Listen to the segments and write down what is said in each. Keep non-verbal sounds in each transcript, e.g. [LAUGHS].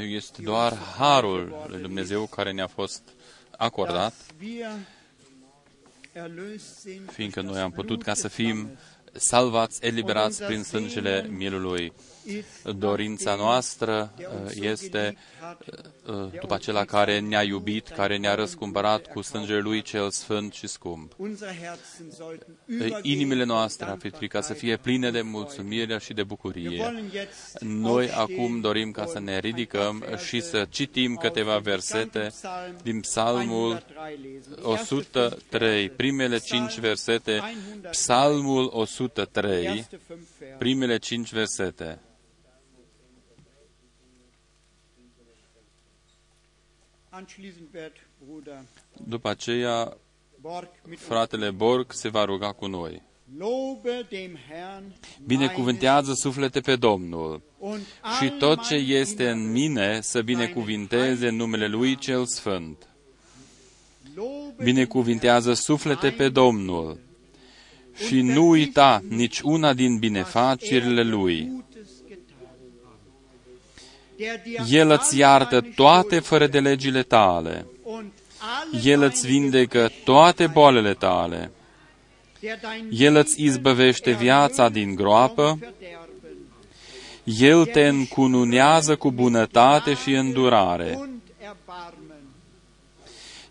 Este doar harul lui Dumnezeu care ne-a fost acordat, dass wir erlöst sind, fiindcă durch noi das am putut Blut ca des să fim Lammes. Salvați, eliberați prin sângele mielului. Ist Dorința nach dem, noastră der uh, uns so este geliebt hat, uh, după acela care ne-a iubit, care ne-a răscumpărat cu sângele Lui cel sfânt și scump. unsere Herzen sollten Uh, übergehen Inimile vor noastre ar trebui ca să fie pline de mulțumire și de Wir bucurie. wollen jetzt Noi aufstehen acum dorim ca să und ne ein ridicăm paar Verse și să citim câteva aus dem versete Gesamtpsalm din Psalmul 103 lesen. Die ersten 103, fünf primele Verse. cinci versete, Psalm 103, Psalmul 103, erste fünf Verse. primele cinci versete. Anschließend wird Bruder După aceea, Borg mit uns fratele Borg se va ruga cu noi. Lobe dem Herrn Binecuvântează suflete pe Domnul und și all tot ce mein este în Inneres mine să binecuvinteze numele Lui cel Sfânt. lobe Binecuvintează suflete pe Domnul și nu uita nici una din binefacerile Lui. Gutes getan. Der dir El îți all iartă deine toate Schuld fără de legile tale. und alle El îți deine vindecă toate bolele tale. der dein El îți Leben izbăvește viața erlöst din groapă. vom Verderben. El te încununează cu bunătate și îndurare.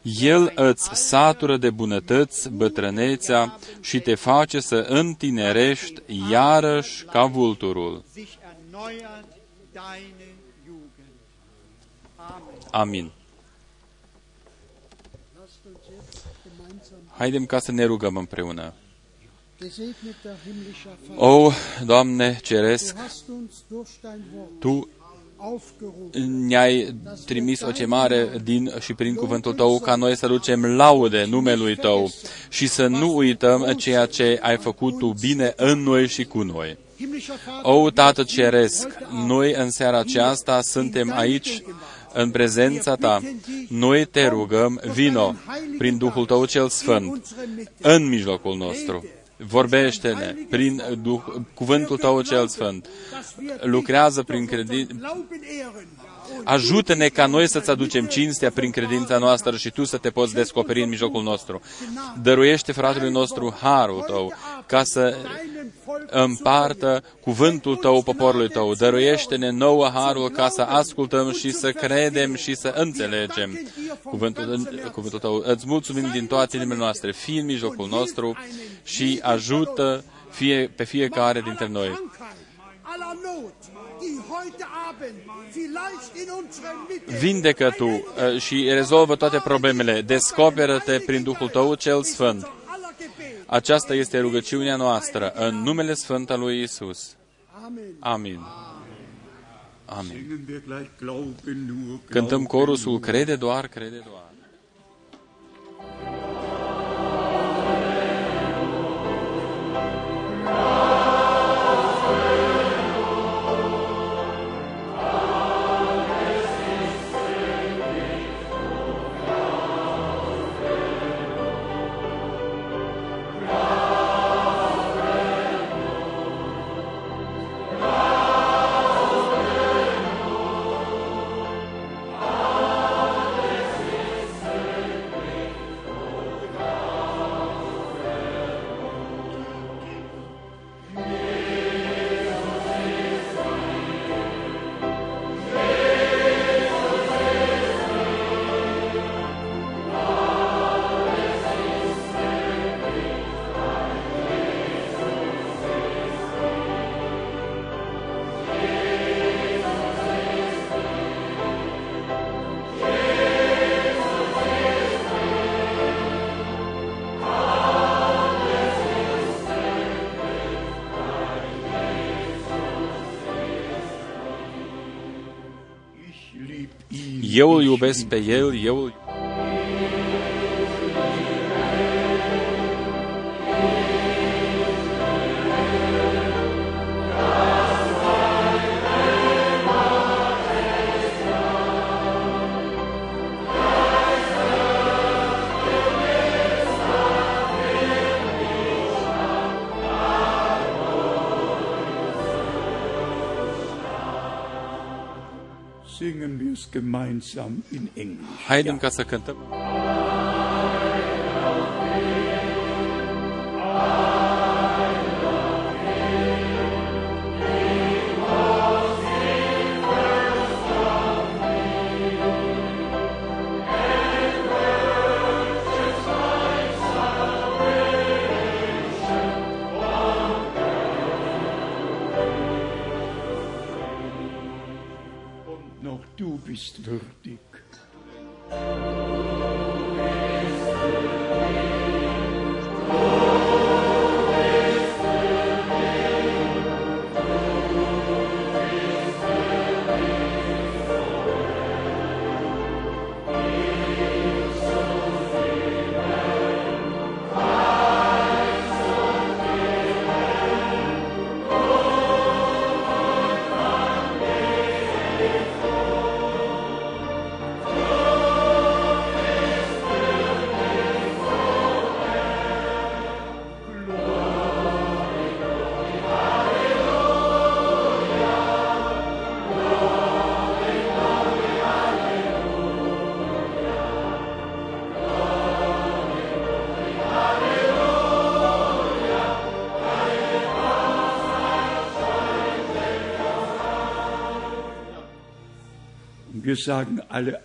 Und Erbarmen. El îți satură de bunătăți bătrânețea și te face să întinerești iarăși ca vulturul. sich erneuert deine Jugend. Amen. Amin. Haidem ca să ne rugăm împreună. Gesegneter himmlischer Vater, O, Doamne Ceresc, du hast uns durch dein Wort Tu aufgerufen, ne-ai trimis o chemare din și prin cuvântul Tău ca noi să ducem laude numelui Tău și să nu uităm ceea ce ai făcut Tu bine în noi și cu noi. himmlischer Vater, O, Tată Ceresc, noi în seara aceasta suntem aici în prezența Ta. Noi te rugăm, vino prin Duhul Tău cel Sfânt în mijlocul nostru. Vorbește-ne prin Duh, cuvântul Tău cel Sfânt. Lucrează prin credință. Glauben ehren. Ajută-ne ca noi să-ți aducem cinstea prin credința noastră și Tu să te poți descoperi în mijlocul nostru. Dăruiește fratelui nostru harul Tău ca să Deinem Volk împartă cuvântul Tău poporului Tău. Dăruiește-ne nouă harul ca să ascultăm și să credem și să înțelegem cuvântul, cuvântul Tău. Îți mulțumim din toate inimile noastre. Fii în mijlocul nostru și ajută fie, pe fiecare dintre noi. Krankheit, aller Not, die heute Abend vielleicht in unserem Mitte Vindecă Tu uh, și rezolvă toate problemele. Descoperă-te prin Duhul Tău cel Sfânt. Aller Gebet. Aceasta este rugăciunea noastră în numele Sfânt al lui Isus. Amen. Amin. Amin. Singen wir gleich Glauben nur, Cântăm Glauben corusul nur. Crede doar, crede doar. Eu îl ich iubesc lieb pe El, eu îl Haidem ca să cântăm.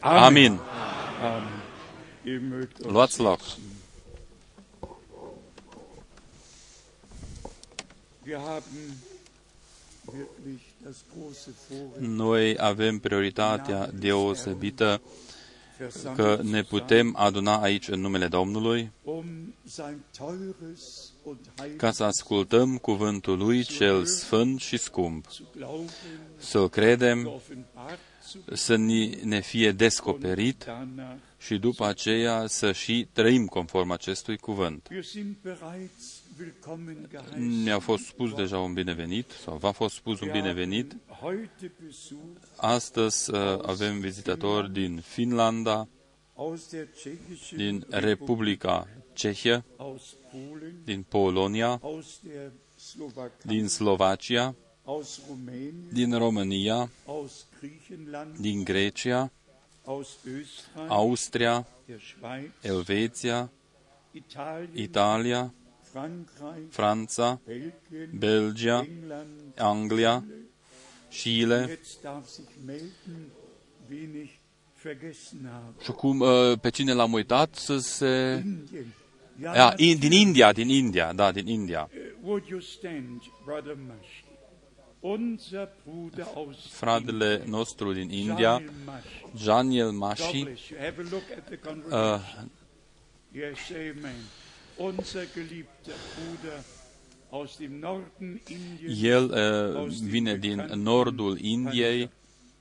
Amin. Ihr mögt euch Luați loc. Wir haben wirklich das große Vorrecht, Noi avem prioritatea deosebită că versammelt ne zu putem aduna aici în numele Domnului sein, um sein teures und ca să ascultăm cuvântul Lui cel sfânt și scump, zu glauben, să-L credem, geoffenbart zu să ni- ne fie descoperit danach. și după aceea să și trăim conform acestui cuvânt. Wir sind bereits willkommen geheißen. Ne-a fost spus deja un binevenit, sau v-a fost spus un Wir binevenit. haben heute Besuch Astăzi uh, avem vizitatori din Finlanda, aus der Tschechischen din Republica Cehia, aus Polen, din Polonia, aus der Slowakei, din Slovacia, aus Rumänien, din România, aus Griechenland, din Grecia, aus Österreich, Austria, der Schweiz, Elveția, Italien, Italia, Frankreich, Franța, Belgien, Belgia, England. Anglia, Chile. Jetzt darf sich melden, wen ich vergessen habe. Și cum uh, pe cine l-am uitat să se... Indien. Ja, Ja, in, din India, din India, da, din India. Fratele nostru din India, Daniel Mashi. Janiel God Mashi, bless you. Have a look at the uh, congregation. yes, amen. Unser geliebter Bruder aus dem Norden Indiens. el uh, vine din nordul Indiei,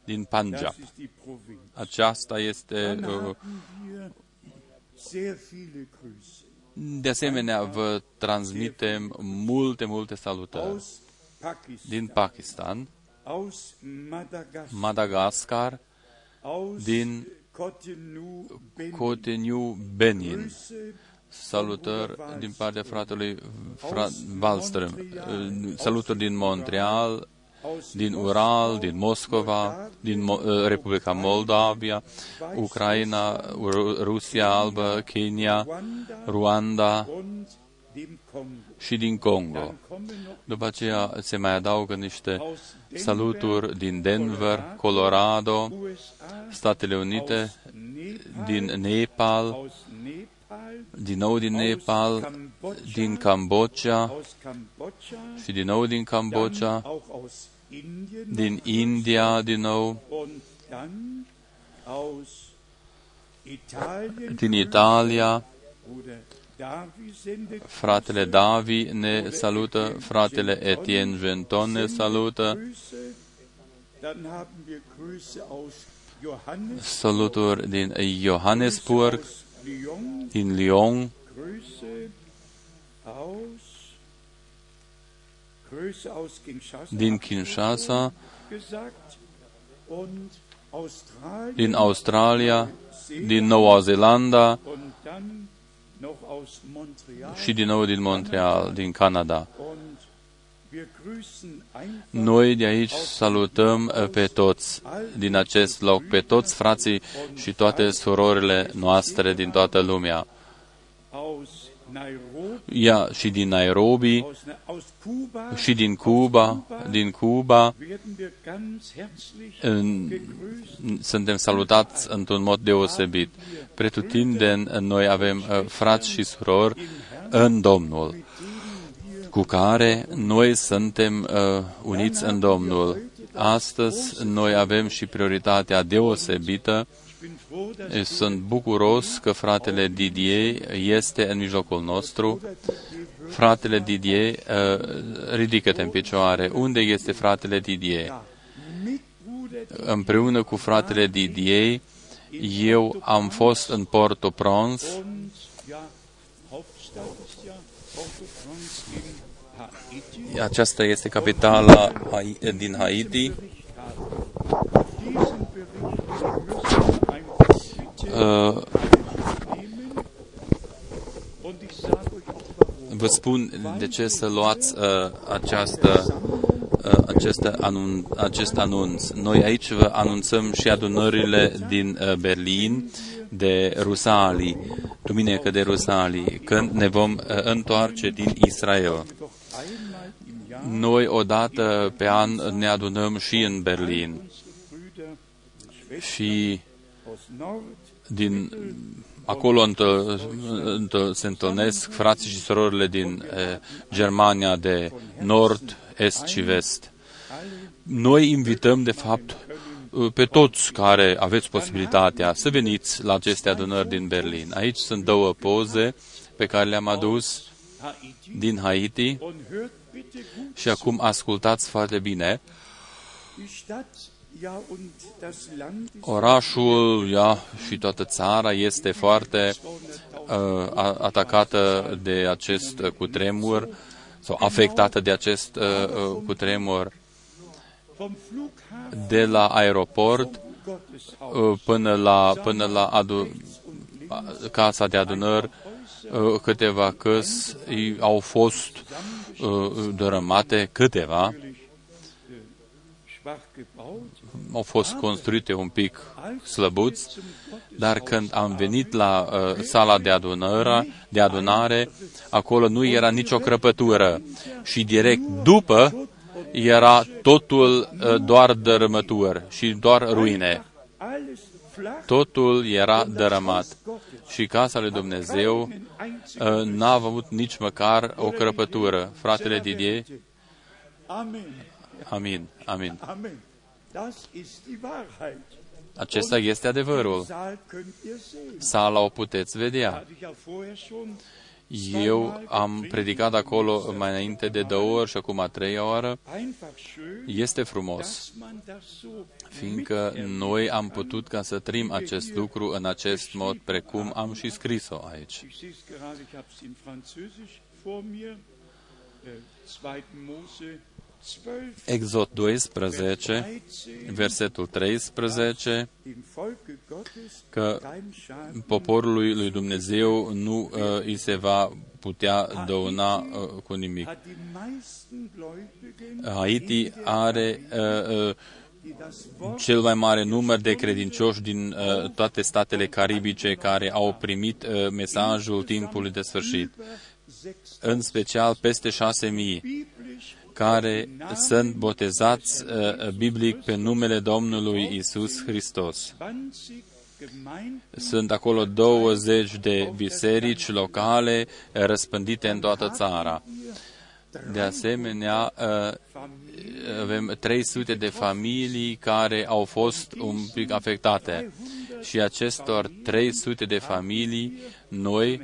din Punjab. Das ist die Provinz. Aceasta este... Dann Uh, haben wir sehr viele Grüße de asemenea, vă transmitem multe, multe salutări aus Pakistan, din Pakistan, aus Madagaskar, Madagascar, aus din Cotonou, Benin. Cotonou, Benin. Grüße Salutări din partea fratelui Fra- Wallström. Uh, Salutări din Montreal, aus din Ural, din Moscova, din Mo- uh, Republica Moldavia, Ucraina, Ru- Rusia Albă, Kenya, Rwanda Ruanda und dem Kongo. Și din Congo. Dann kommen noch După aceea se mai adaugă niște aus Denver, saluturi din Denver, Colorado, USA, Statele Unite, aus Nepal, din Nepal, aus Nepal, din nou din aus Nepal, Kambodscha, din Cambodgia aus Kambodscha, și din nou din dann Cambodgia, auch aus Indien din noch India din nou, und dann aus Italien din Italia, Bruder Davi sendet Fratele Davi ne salută, fratele Etienne Genton ne salută. Saluturi din Johannesburg, din Lyon. Din Kinshasa, din Australia, din Noua Zeelandă und dann noch aus Montreal și din nou din Montreal, din Canada. und Wir grüßen einfach Noi de aici salutăm uh, pe toți din acest loc, pe toți frații și toate surorile noastre din toată lumea. Aus Nairobi, Ia și din Nairobi, aus, aus Kuba, și din Cuba, din Cuba, werden wir ganz herzlich în- gegrüßt. suntem salutați într-un mod deosebit. Pretutindeni, noi avem uh, frați și surori în Domnul, cu care noi suntem uh, uniți în Domnul. Astăzi noi avem și prioritatea deosebită. Ich bin froh, dass Sunt bucuros că fratele Didier este în mijlocul nostru. Fratele Didier, uh, ridică-te în picioare. Unde este fratele Didier? mit Bruder împreună cu fratele Didier, eu am fost în Port-au-Prince, und ja, Hauptstadt ist ja Port-au-Prince in Haiti. aceasta este capitala Hai- din Haiti. Vă spun de ce să luați uh, această, uh, aceste anun, acest anunț. Noi aici vă anunțăm și adunările din uh, Berlin de Rusalii, duminică de Rusalii, când ne vom uh, întoarce din Israel. Doch einmal im Jahr Noi odată pe an ne adunăm și în Berlin unsere Brüder und Schwestern și aus Nord, din acolo întă, întă, se întâlnesc frații și surorile din eh, Germania de nord, est și vest. Noi invităm, de fapt, eh, pe toți care aveți posibilitatea să veniți la aceste adunări din Berlin. Aici sunt două poze pe care le-am adus Haiti. din Haiti Und hört bitte gut și acum ascultați foarte bine. Die Stadt, ja und das Land ist Orașul, ia, și toată țara este foarte 200.000 uh, a- atacată de acest uh, cutremur sau afectată de acest uh, uh, cutremur. Vom Flughafen de la aeroport Gotteshaus uh, până la, până la adu- a- casa de adunări uh, câteva căs i- au fost uh, dărâmate, câteva. Schwach gebaut. Au fost construite un pic slăbuți, dar când am venit la uh, sala de adunare, de adunare, acolo nu era nicio crăpătură și direct după era totul uh, doar dărâmături și doar ruine. Alles flach. Totul era dărâmat și casa lui Dumnezeu uh, n-a avut nici măcar o crăpătură. Fratele Didier, Amen. amin, amin. Acesta este adevărul. Saal könnt ihr sehen. Sala o puteți vedea. Hatte ich ja vorher schon. Eu am predicat acolo mai înainte de două ori și acum a treia oară. Einfach schön, Este frumos, dass man das so fiindcă noi am putut ca să trim acest lucru în acest mod, precum am și scris-o aici. Ich sehe es gerade, ich habe es in Französisch vor mir. Äh, 2. Mose 12, Exod 12, 13. versetul 13, Dem Volke Gottes că kein Schaden poporului lui Dumnezeu nu uh, îi se va putea dăuna uh, cu nimic. hat die meisten Gläubigen, Haiti are uh, uh, die das Wort cel mai mare număr de credincioși din uh, toate statele caribice care au primit uh, mesajul timpului de sfârșit, în special peste șase mii biblisch care sunt botezați uh, biblic pe numele Domnului Isus Hristos. 20 Gemeinden Sunt acolo 20 de biserici locale uh, răspândite în toată țara. De asemenea, uh, avem 300 de familii care au fost un pic afectate. Și acestor 300 de familii, noi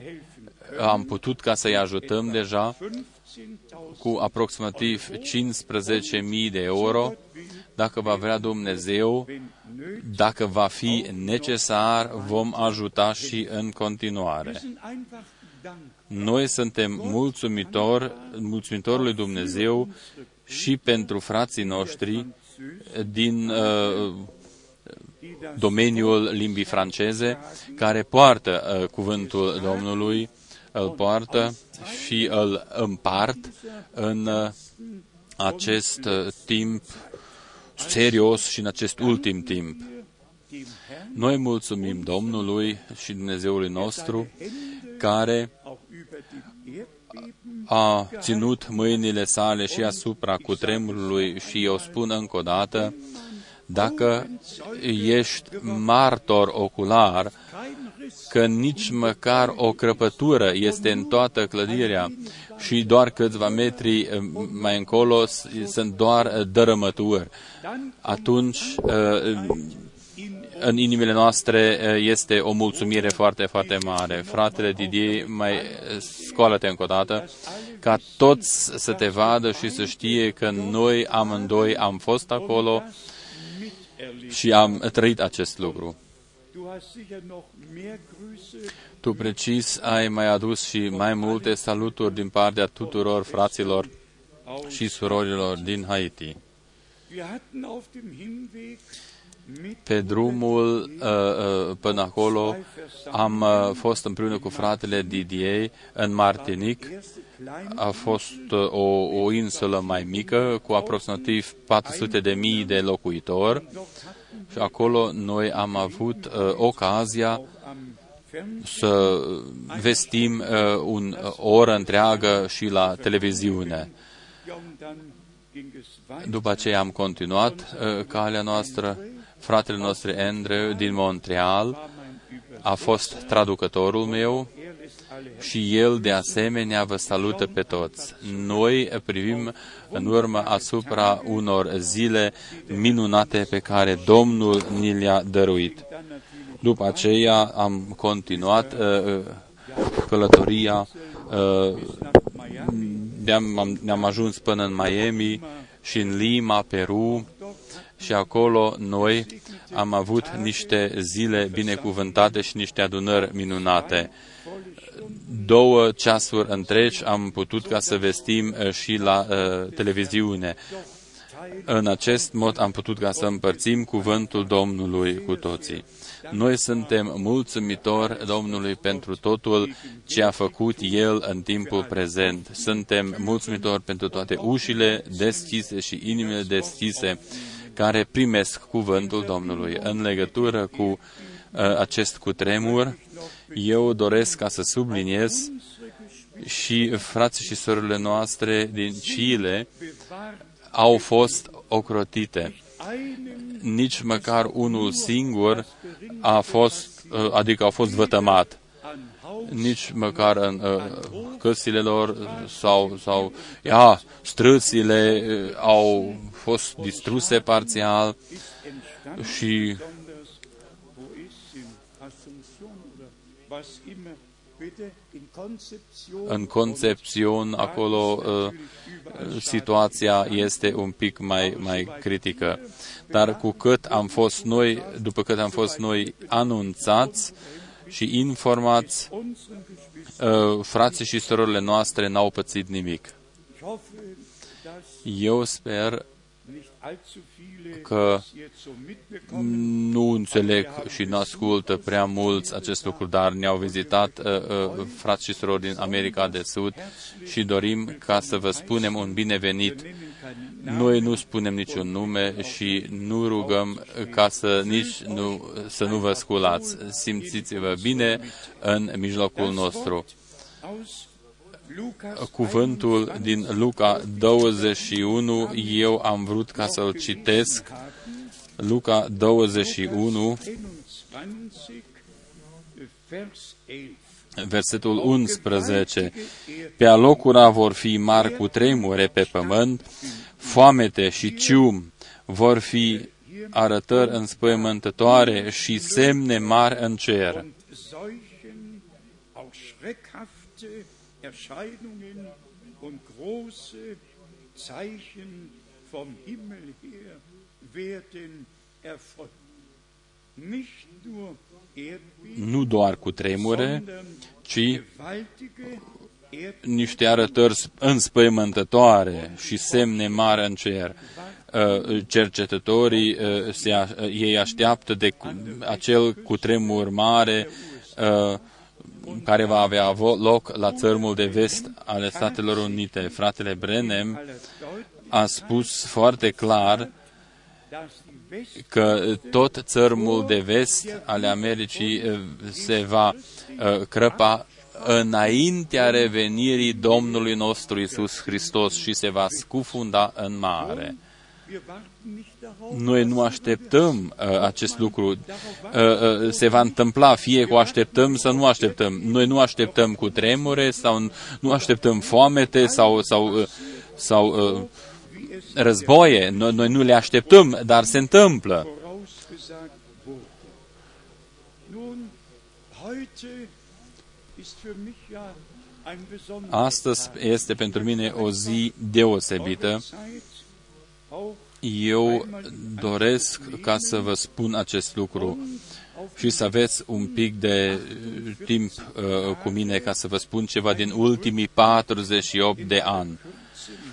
am putut ca să-i ajutăm deja 15.000 cu aproximativ 15.000 de euro, dacă va vrea Dumnezeu, dacă va fi necesar, vom ajuta și în continuare. sind einfach dankbar. Noi suntem mulțumitori, mulțumitori lui Dumnezeu și pentru frații noștri din uh, die das domeniul limbii franceze, care poartă uh, cuvântul Domnului, îl poartă și îl împart în uh, acest uh, timp serios și în acest ultim timp. Noi mulțumim Domnului și Dumnezeului nostru care a ținut mâinile sale și asupra cutremurului și eu spun încă o dată, dacă ești martor ocular, că nici măcar o crăpătură este în toată clădirea și doar câțiva metri eh, mai încolo sunt doar eh, dărâmături, atunci eh, în inimile noastre este o mulțumire foarte, foarte mare. Fratele Didier, mai scoală-te încă o dată, ca toți să te vadă și să știe că noi amândoi am fost acolo și am trăit acest lucru. Tu precis ai mai adus și mai multe saluturi din partea tuturor fraților și surorilor din Haiti. Pe drumul uh, uh, până acolo am uh, fost împreună cu fratele Didier în Martinique. A fost uh, o, o insulă mai mică cu aproximativ 400 de mii de locuitori și acolo noi am avut uh, ocazia să vestim uh, un, uh, o oră întreagă și la televiziune. După aceea am continuat uh, calea noastră. Fratele nostru Andrew din Montreal a fost traducătorul meu și el de asemenea vă salută pe toți. Noi privim în urmă asupra unor zile minunate pe care Domnul ni le-a dăruit. După aceea am continuat uh, uh călătoria, uh, ne-am, ne-am ajuns până în Miami și în Lima, Peru, și acolo noi am avut niște zile binecuvântate și niște adunări minunate. Două ceasuri întregi am putut ca să vestim uh, și la uh, televiziune. În acest mod am putut ca să împărțim cuvântul Domnului cu toții. Noi suntem mulțumitori Domnului pentru totul ce a făcut El în timpul prezent. Suntem mulțumitori pentru toate ușile deschise și inimile deschise care primesc cuvântul Domnului. În legătură cu uh, acest cutremur, eu doresc ca să subliniez și frații și surorile noastre din Chile au fost ocrotite. Nici măcar unul singur a fost, uh, adică a fost vătămat. Nici măcar în uh, căsile lor sau, sau ia, strățile uh, au fost distruse parțial și în Concepțion, acolo uh, situația este un pic mai, mai critică. Dar cu cât am fost noi, după cât am fost noi anunțați și informați, uh, frații și surorile noastre n-au pățit nimic. Eu sper că nu înțeleg și nu ascultă prea mulți acest lucru, dar ne-au vizitat uh, uh, frați și surori din America de Sud și dorim ca să vă spunem un binevenit. Noi nu spunem niciun nume și nu rugăm ca să nici nu, să nu vă sculați. Simțiți-vă bine în mijlocul nostru cuvântul din Luca 21, eu am vrut ca să-l citesc. Luca 21, versetul 11. Pe alocura vor fi mari cu tremure pe pământ, foamete și cium vor fi arătări înspăimântătoare și semne mari în cer. Erscheinungen und große Zeichen vom Himmel her werden erfolgen. Nu doar cu tremure, ci niște arătări înspăimântătoare și semne mari în cer. Uh, cercetătorii, uh, ei așteaptă de acel cutremur mare uh, care va avea loc la țărmul de vest ale Statelor Unite. Fratele Brenem a spus foarte clar dass die West că tot țărmul de vest ale Americii eh, se va eh, crăpa înaintea revenirii Domnului nostru Isus Hristos și se va scufunda în mare. Noi nu așteptăm uh, acest lucru. Uh, uh, se va întâmpla fie că o așteptăm sau nu așteptăm. Noi nu așteptăm cu tremure sau nu așteptăm foamete sau, sau, uh, sau uh, războie. Noi, noi nu le așteptăm, dar se întâmplă. vorausgesagt wurde. Nun, heute ist für mich ja ein besonderer Astăzi este pentru mine o zi deosebită. Zeit, auch Eu doresc ca să vă spun acest lucru și să aveți un pic de uh, timp uh, cu mine ca să vă spun ceva din ultimii 48 de ani.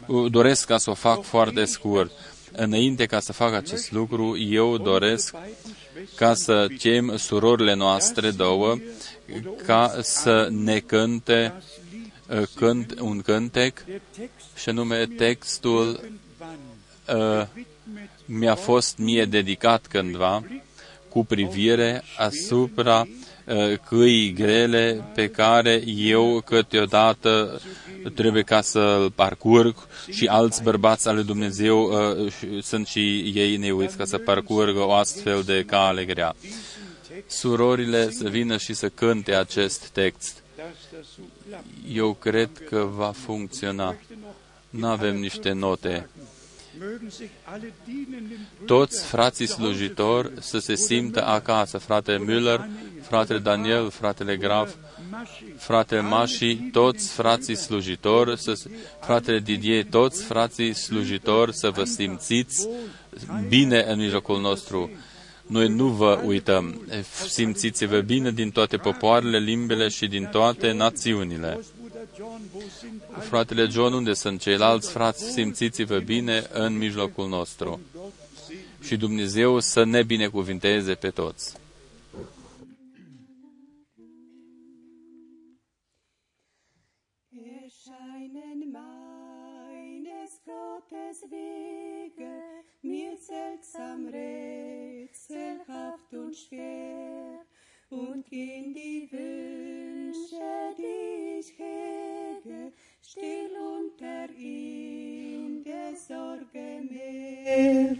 Uh, Doresc ca să o fac foarte scurt. Înainte ca să fac acest lucru, eu doresc ca să chem surorile noastre două ca să ne cânte uh, cânt, un cântec der Text și anume textul irgendwann uh, mi-a fost mie dedicat cândva cu privire asupra uh, căii grele pe care eu câteodată trebuie ca să parcurg și alți bărbați ale Dumnezeu uh, și- sunt și ei neuiți ca să parcurgă o astfel de cale grea. Surorile să vină și să cânte acest text. dass das so klappt. Eu cred că va funcționa. Nu avem niște note. Mögen sich alle dienenden Brüder toți frații slujitori să se simtă acasă. Fratele Müller, fratele Daniel, fratele Graf, Maschi, fratele Mași, toți frații slujitori, să, se- fratele Didier, toți frații slujitori să vă simțiți bine în mijlocul nostru. Noi nu vă uităm. Simțiți-vă bine din toate popoarele, limbele și din toate națiunile. Bruder John, wo sind alle Fratele John, unde sunt ceilalți frați? Simțiți-vă bine în mijlocul nostru. Și Dumnezeu să ne binecuvinteze pe toți. Erscheinen meines Gottes Wege mir seltsam rätselhaft und schwer und gehen die Wünsche, die ich hege, still unter in der Sorge Meer.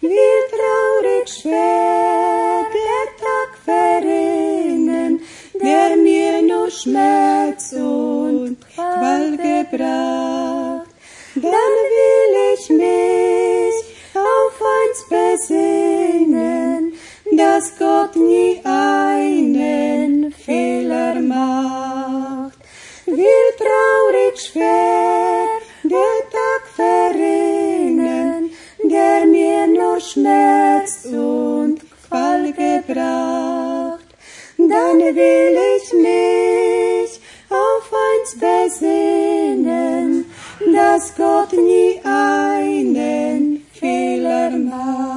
Wie traurig schwer der Tag verrinnen, der mir nur Schmerz und Qual gebracht. Dann will ich mich auf eins besinnen, dass Gott nie einen Fehler macht. Wie traurig schwer der Tag verrinnen, der mir nur Schmerz und Qual gebracht. Dann will ich mich auf eins besinnen, dass Gott nie einen Fehler macht.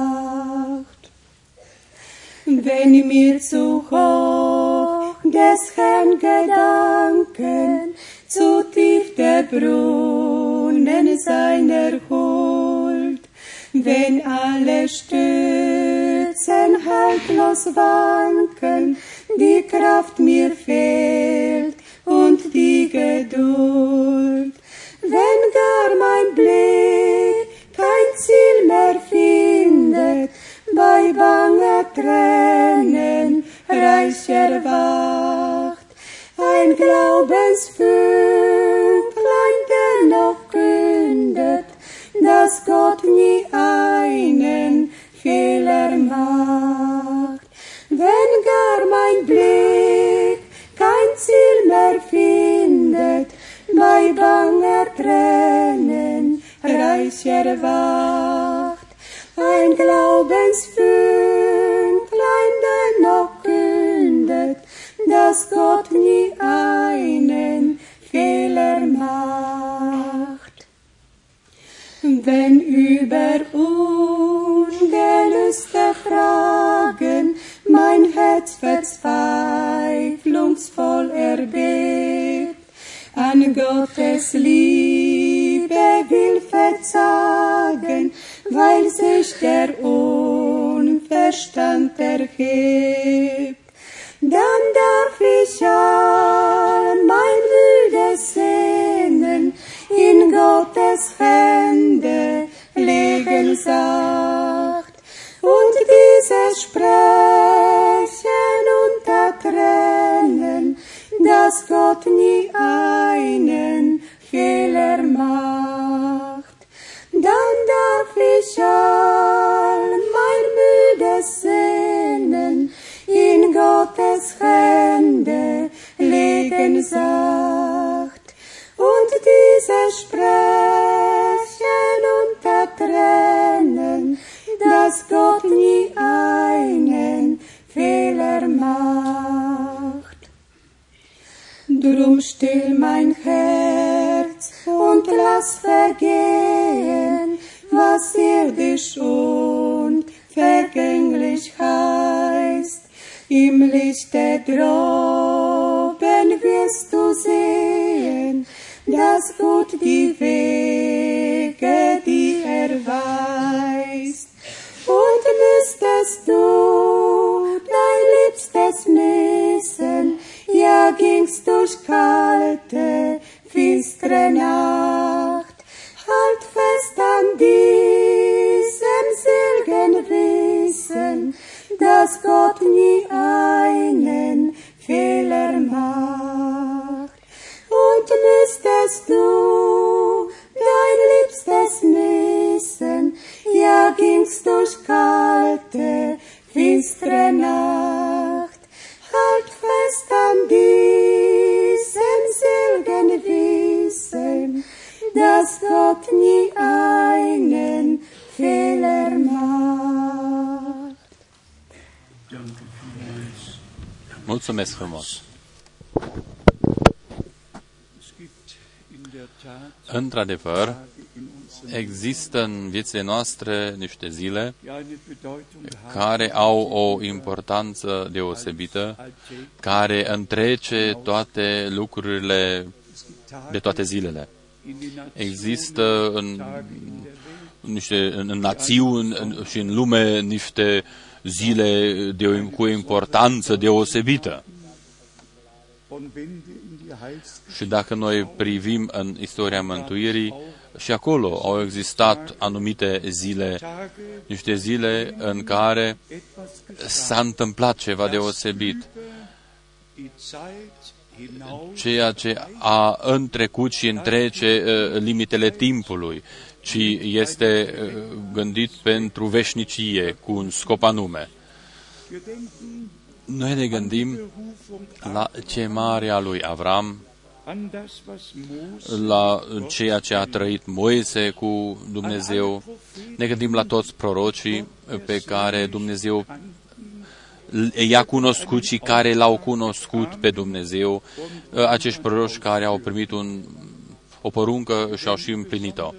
Wenn mir zu hoch des Herrn Gedanken, zu tief der Brunnen seiner Huld, wenn alle Stützen haltlos wanken, die Kraft mir fehlt und die Geduld, wenn gar mein Blick kein Ziel mehr findet, bei banger Tränen reich erwacht, ein Glaubensfünklein dennoch kündet, dass Gott nie einen Fehler macht. Wenn gar mein Blick kein Ziel mehr findet, bei banger Tränen reich erwacht, ein Glaubensfünklein dennoch kündet, dass Gott nie einen Fehler macht. Wenn über ungelöste Fragen mein Herz verzweiflungsvoll erbebt, an Gottes Liebe will verzagen, weil sich der Unverstand erhebt. Dann darf ich all mein müdes Sehnen in Gottes Hände legen sacht. Und dieses Sprechen unter Tränen, dass Gott nie einen Fehler macht. Dann darf ich all mein müdes Sehnen in Gottes Hände legen sacht. Und dieses Sprechen unter Tränen, dass Gott nie einen Fehler macht. Drum still mein Herz und lass vergehen, was irdisch und vergänglich heißt. Im Lichte droben wirst du sehen, dass Gott die Wege, die er weist. Und müsstest du dein Liebstes missen, ja gingst durch kalte, finstere Nacht. Diesem selgen Wissen, dass Gott nie einen Fehler macht. Und müsstest du dein Liebstes missen, ja gingst durch kalte, finstere Nacht. Halt fest an diesem selgen Wissen, dass Gott nie einen Fehler macht. Mulțumesc frumos! Es gibt in der Tat Într-adevăr, Tage in unserem există în viețile noastre niște zile die eine Bedeutung haben care au o importanță deosebită, alltäglich. care întrece toate lucrurile Es gibt Tage de toate zilele. In den Nationen, Există în, Tage in der Welt, niște, în, în națiuni în, și în lume niște zile de, o- cu o importanță deosebită. und wenn wir in die Heilsgeschichte Și dacă noi privim în istoria mântuirii, și acolo au existat anumite zile, Tage niște zile în care etwas geschah, s-a întâmplat ceva deosebit, über die Zeit hinaus ceea ce a întrecut și întrece uh, limitele timpului, ci este uh, gândit pentru veșnicie, cu un scop anume. Wir denken Noi ne gândim Berufung la chemarea lui Avram, an das, was Mose la ceea ce a trăit Moise cu Dumnezeu, ne gândim la toți prorocii pe care Dumnezeu i-a cunoscut și care l-au cunoscut pe Dumnezeu, acești proroci care au primit un, o poruncă și au și împlinit-o.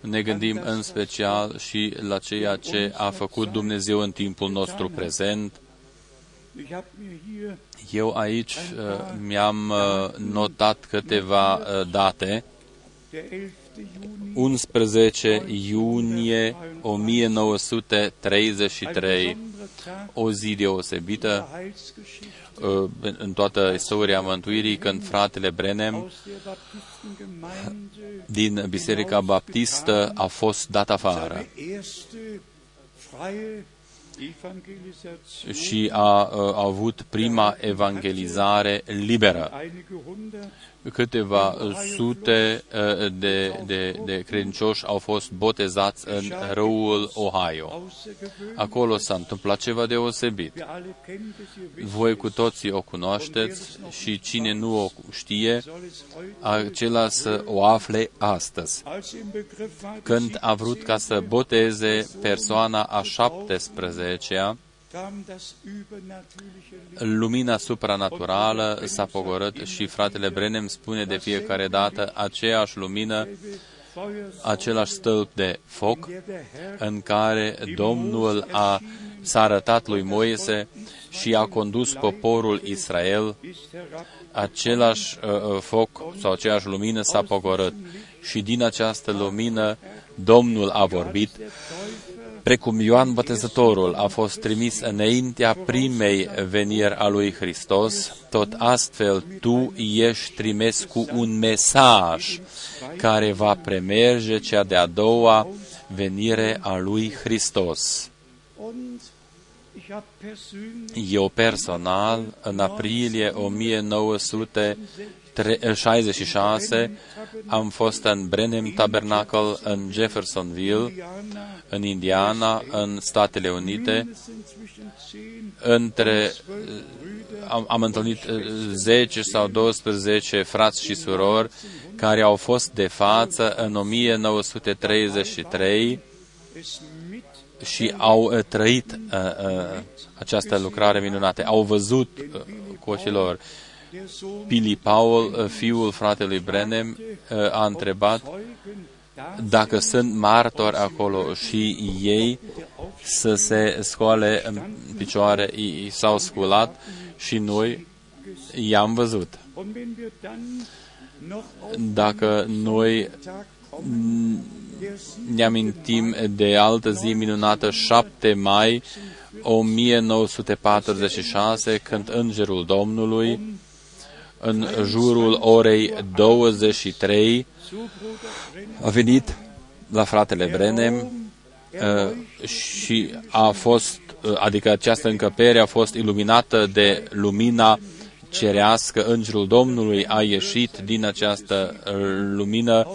Ne gândim în special și la ceea ce a făcut Dumnezeu în timpul nostru prezent. Ich habe mir hier Eu aici uh, mi-am uh, notat câteva uh, date. Der 11. Juni 11 iunie 1933, besonderer Tag o zi deosebită der Heilsgeschichte uh, în toată istoria mântuirii, când fratele Brenem aus der Baptistengemeinde din Biserica Baptistă a fost dat afară seine erste freie Evangelisation și a, uh, a avut prima evangelizare liberă. Einige hundert Câteva sute uh, de, de, de credincioși au fost botezați în râul Ohio. außergewöhnlich. Acolo s-a întâmplat ceva deosebit. Wir alle kennen das, ihr wisst, Voi cu toții o cunoașteți și cine nu o știe, soll es heute, acela să o afle astăzi. als er im Begriff war, die Când a vrut ca să boteze persoana a 17-a, kam das übernatürliche Licht. lumina supranaturală s-a pogorât și fratele Brenem spune de fiecare dată aceeași lumină, Feuers, același stâlp de foc der der Herr în care Domnul a, s-a arătat lui Moise și a condus poporul Israel. Ist herab același uh, uh, foc sau aceeași lumină s-a pogorât. Și din această lumină Domnul a vorbit, precum Ioan Botezătorul a fost trimis înaintea primei veniri a lui Hristos, tot astfel tu ești trimis cu un mesaj care va premerge cea de-a doua venire a lui Hristos. Eu personal, în aprilie 1966, am fost în Brenem Tabernacle în Jeffersonville, în Indiana, în Statele Unite. Între, am, am întâlnit 10 sau 12 frați și surori care au fost de față în 1933 și au uh, trăit uh, uh, această lucrare minunată, au văzut uh, cu ochii lor. Billy Powell, uh, fiul fratelui Brenem, uh, a întrebat dacă sunt martori acolo și ei să se scoale în picioare, i s-au sculat și noi i-am văzut. Dacă noi ne amintim de altă zi minunată, 7 mai 1946, când Îngerul Domnului, în jurul orei 23, a venit la fratele Brenem uh, și a fost, uh, adică această încăpere a fost iluminată de lumina cerească. Îngerul Domnului a ieșit din această uh, lumină.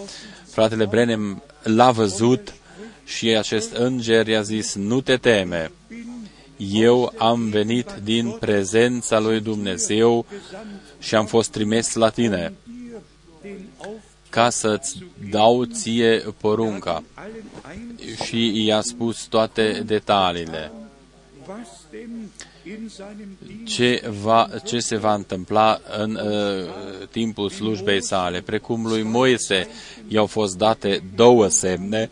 Fratele Brenem l-a văzut și acest înger i-a zis, nu te teme, eu am venit din prezența lui Dumnezeu și am fost trimis la tine ca să-ți dau ție porunca. Și i-a spus toate detaliile. Ce, va, ce se va întâmpla în uh, timpul slujbei sale. Precum lui Moise i-au fost date două semne,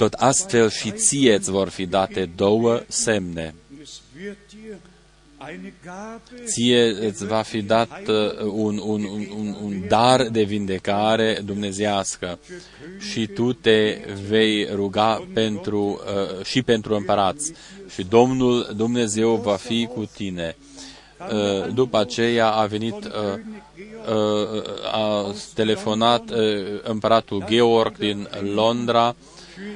tot astfel și ție îți vor fi date două semne. Ție îți va fi dat uh, un, un, un, un dar de vindecare dumnezească și tu te vei ruga pentru, uh, și pentru împărați și Domnul Dumnezeu va fi cu tine. Uh, după aceea a venit, a telefonat împăratul Georg din Londra,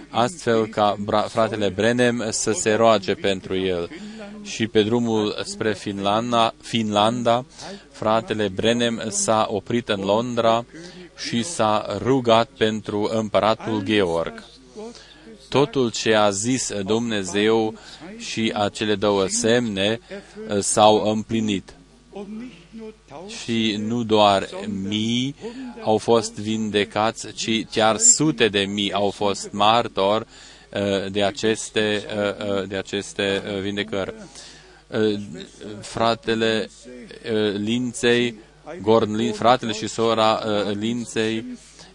astfel ca fratele Brenem să se roage pentru el și pe drumul spre Finlanda, Finlanda fratele Brenem s-a oprit în Londra și s-a rugat pentru împăratul Georg. Totul ce a zis Dumnezeu și acele două semne uh, s-au împlinit. Și nu doar mii au fost vindecați, ci chiar sute de mii au fost martori Uh, de aceste, uh, uh, de aceste vindecări. Fratele Linței, Gordon, fratele și sora Linței,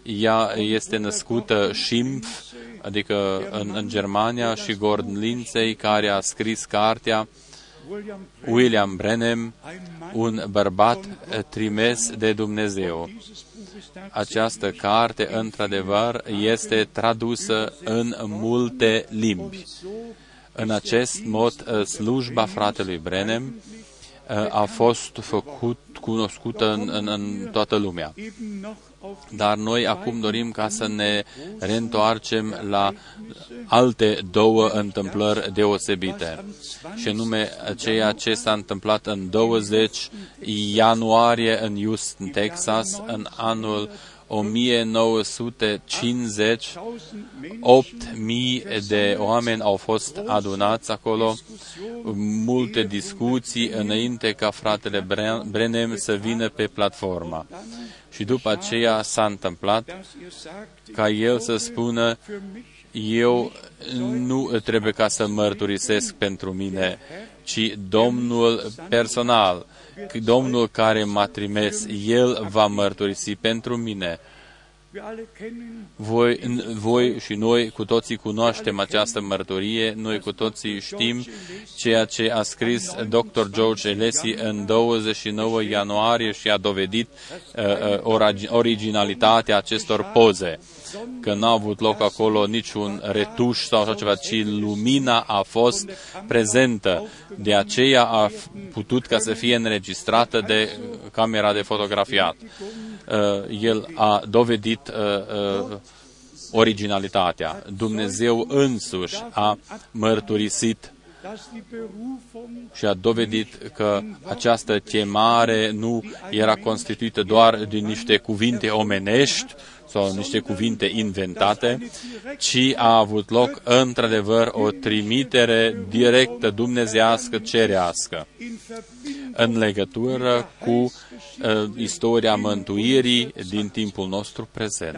ea este născută Schimpf, adică în, în Germania, și Gordon Linței, care a scris cartea William Brenem, un bărbat trimis de Dumnezeu. Această carte, într-adevăr, este tradusă în multe limbi. În acest mod, slujba fratelui Brenem a fost făcut, cunoscută în, în, în toată lumea. Dar noi acum dorim ca să ne reîntoarcem la alte două întâmplări deosebite, și anume ceea ce s-a întâmplat în 20 ianuarie în Houston, Texas, în anul 1950, 8.000 de oameni au fost adunați acolo, multe discuții înainte ca fratele Brenem să vină pe platforma. Și după aceea s-a întâmplat ca el să spună, eu nu trebuie ca să mărturisesc pentru mine, ci Domnul personal, Domnul care m-a trimis, El va mărturisi pentru mine. Wir alle kennen Voi, n- voi și noi cu toții cunoaștem această mărturie, noi cu toții știm ceea ce a scris Dr. George Elesi în 29 ianuarie și a dovedit uh, uh, oragi- originalitatea acestor poze, că n-a avut loc acolo niciun retuș sau așa ceva, ci lumina a fost prezentă. De aceea a f- putut ca să fie înregistrată de camera de fotografiat. Uh, el a dovedit uh, uh, originalitatea. Dumnezeu însuși a mărturisit dass die Berufung și a dovedit că această chemare nu era constituită doar din niște cuvinte omenești sau niște cuvinte inventate, ci a avut loc într-adevăr o trimitere directă dumnezească cerească in Verbindung în legătură cu uh, istoria mântuirii din timpul nostru prezent.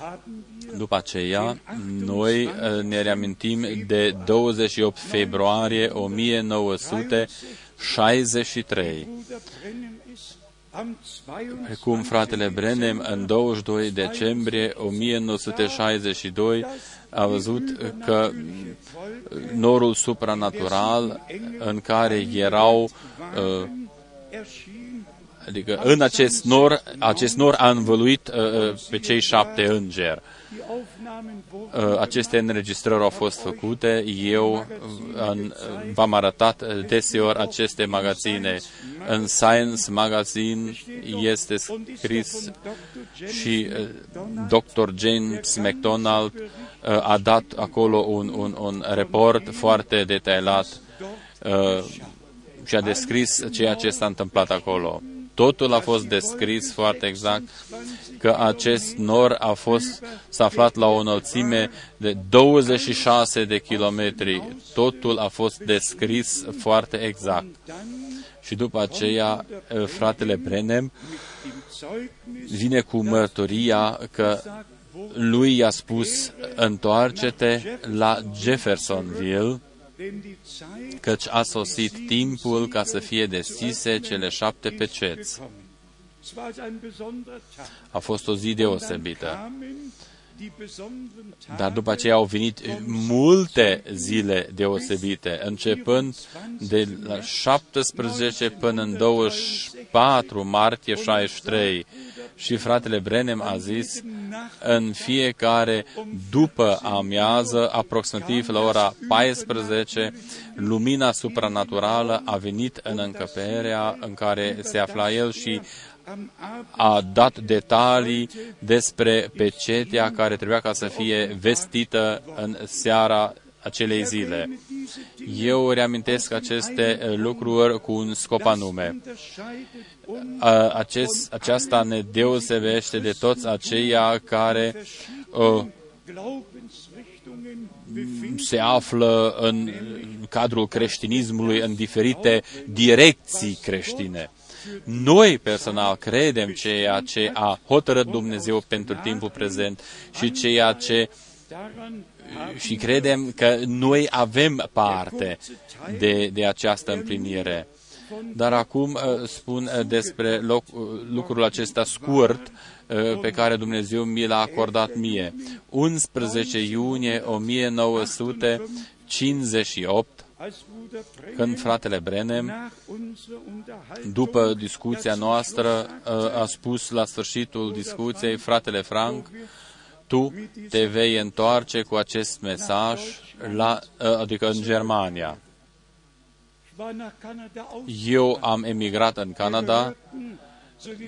Haben wir După aceea, noi uh, ne reamintim de 28 februarie 1963, Bruder Brennen ist am 22. precum fratele Brenem în 22 decembrie 1962 a văzut că norul supranatural în care erau, uh, erschien adică în acest nor, acest nor a învăluit uh, uh, pe cei șapte îngeri. die Aufnahmen wurden Uh, aceste înregistrări au fost făcute. Eu uh, în, v-am arătat uh, deseori aceste magazine. În Science Magazine este scris și uh, Dr. James McDonald uh, a dat acolo un, un, un report foarte detaliat uh, și a descris ceea ce s-a întâmplat acolo. Totul a fost descris foarte exact că acest nor a fost, s-a aflat la o înălțime de 26 de kilometri. Totul a fost descris foarte exact. Și după aceea, eh, fratele Brenem im Zeugnis vine cu mărturia că lui i-a spus, întoarce-te la Jeffersonville, denn die Zeit căci a sosit timpul ca să fie deschise cele șapte peceți. gekommen. Es war ein besonderer Tag. A fost o zi deosebită. Kamen die besonderen Dar Tage după aceea au venit multe zile deosebite, începând de la 17 până în 24 martie 63. Și fratele Brenem a zis, în fiecare după amiază, aproximativ la ora 14, lumina supranaturală a venit în încăperea în care se afla el și am Abend a dat detalii despre pecetea care trebuia ca să fie vestită în seara acelei zile. Eu reamintesc aceste uh, lucruri cu un scop anume. unterscheidet uns A- Acest, aceasta ne deosebește de toți aceia care uh, Glaubensrichtungen befinden. se află în cadrul creștinismului în diferite direcții creștine. Noi personal credem ceea ce a hotărât Dumnezeu pentru timpul prezent și ceea ce Daran și credem că noi avem parte de, de această împlinire. Dar acum uh, spun uh, despre loc, uh, lucrul acesta scurt uh, pe care Dumnezeu mi l-a acordat mie. 11 iunie 1958, als Bruder Brenner când fratele Brenem, nach unserer Unterhaltung după discuția noastră, uh, a spus la sfârșitul discuției, fratele Frank, tu te vei întoarce cu acest mesaj, la, uh, adică în Germania. Ich war nach Kanada aus. Eu am emigrat în Canada,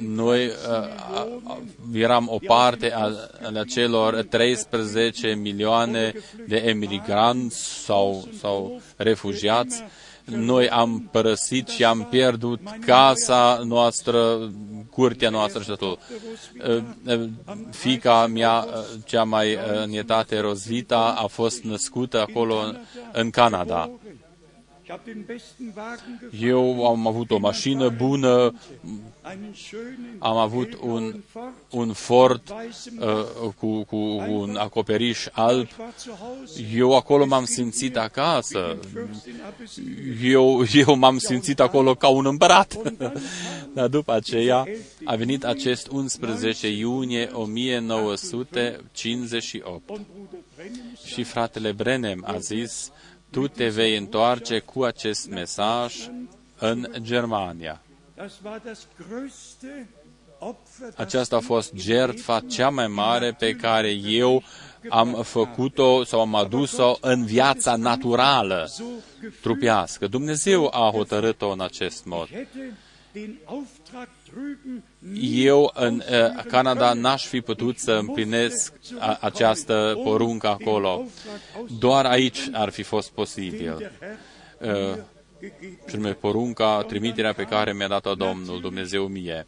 noi uh, a- a- eram o parte a, a celor 13 milioane de emigranți sau, sau refugiați. Noi am părăsit și am pierdut casa noastră, curtea noastră și totul. Uh, uh, Fica mea, uh, cea mai uh, nietate, Rosvita, a fost născută acolo în Canada. Eu am avut o mașină bună, einen schönen am avut hellblauen un, Ford, un Ford weißem uh, cu, cu un acoperiș alb. Ich war zu Hause. Eu acolo m-am simțit acasă. Fürstin Abessin. Eu, eu m-am simțit acolo ca un împărat. [LAUGHS] Dar după aceea a venit acest 11 iunie 1958 Und Bruder Brennem și fratele Brenem a zis, tu te vei întoarce cu acest mesaj în Germania. Das war das größte Opfer, das Aceasta a fost jertfa cea mai mare pe care eu am făcut-o sau am adus-o în viața naturală, so gefühlt trupească. Dumnezeu a hotărât-o în acest mod. Hätte den Auftrag drüben Eu în uh, Canada n-aș fi putut să împlinesc a, această poruncă acolo. Doar aici ar fi fost posibil. der Herr Uh, și anume porunca, trimiterea pe care mi-a dat-o Domnul Dumnezeu mie.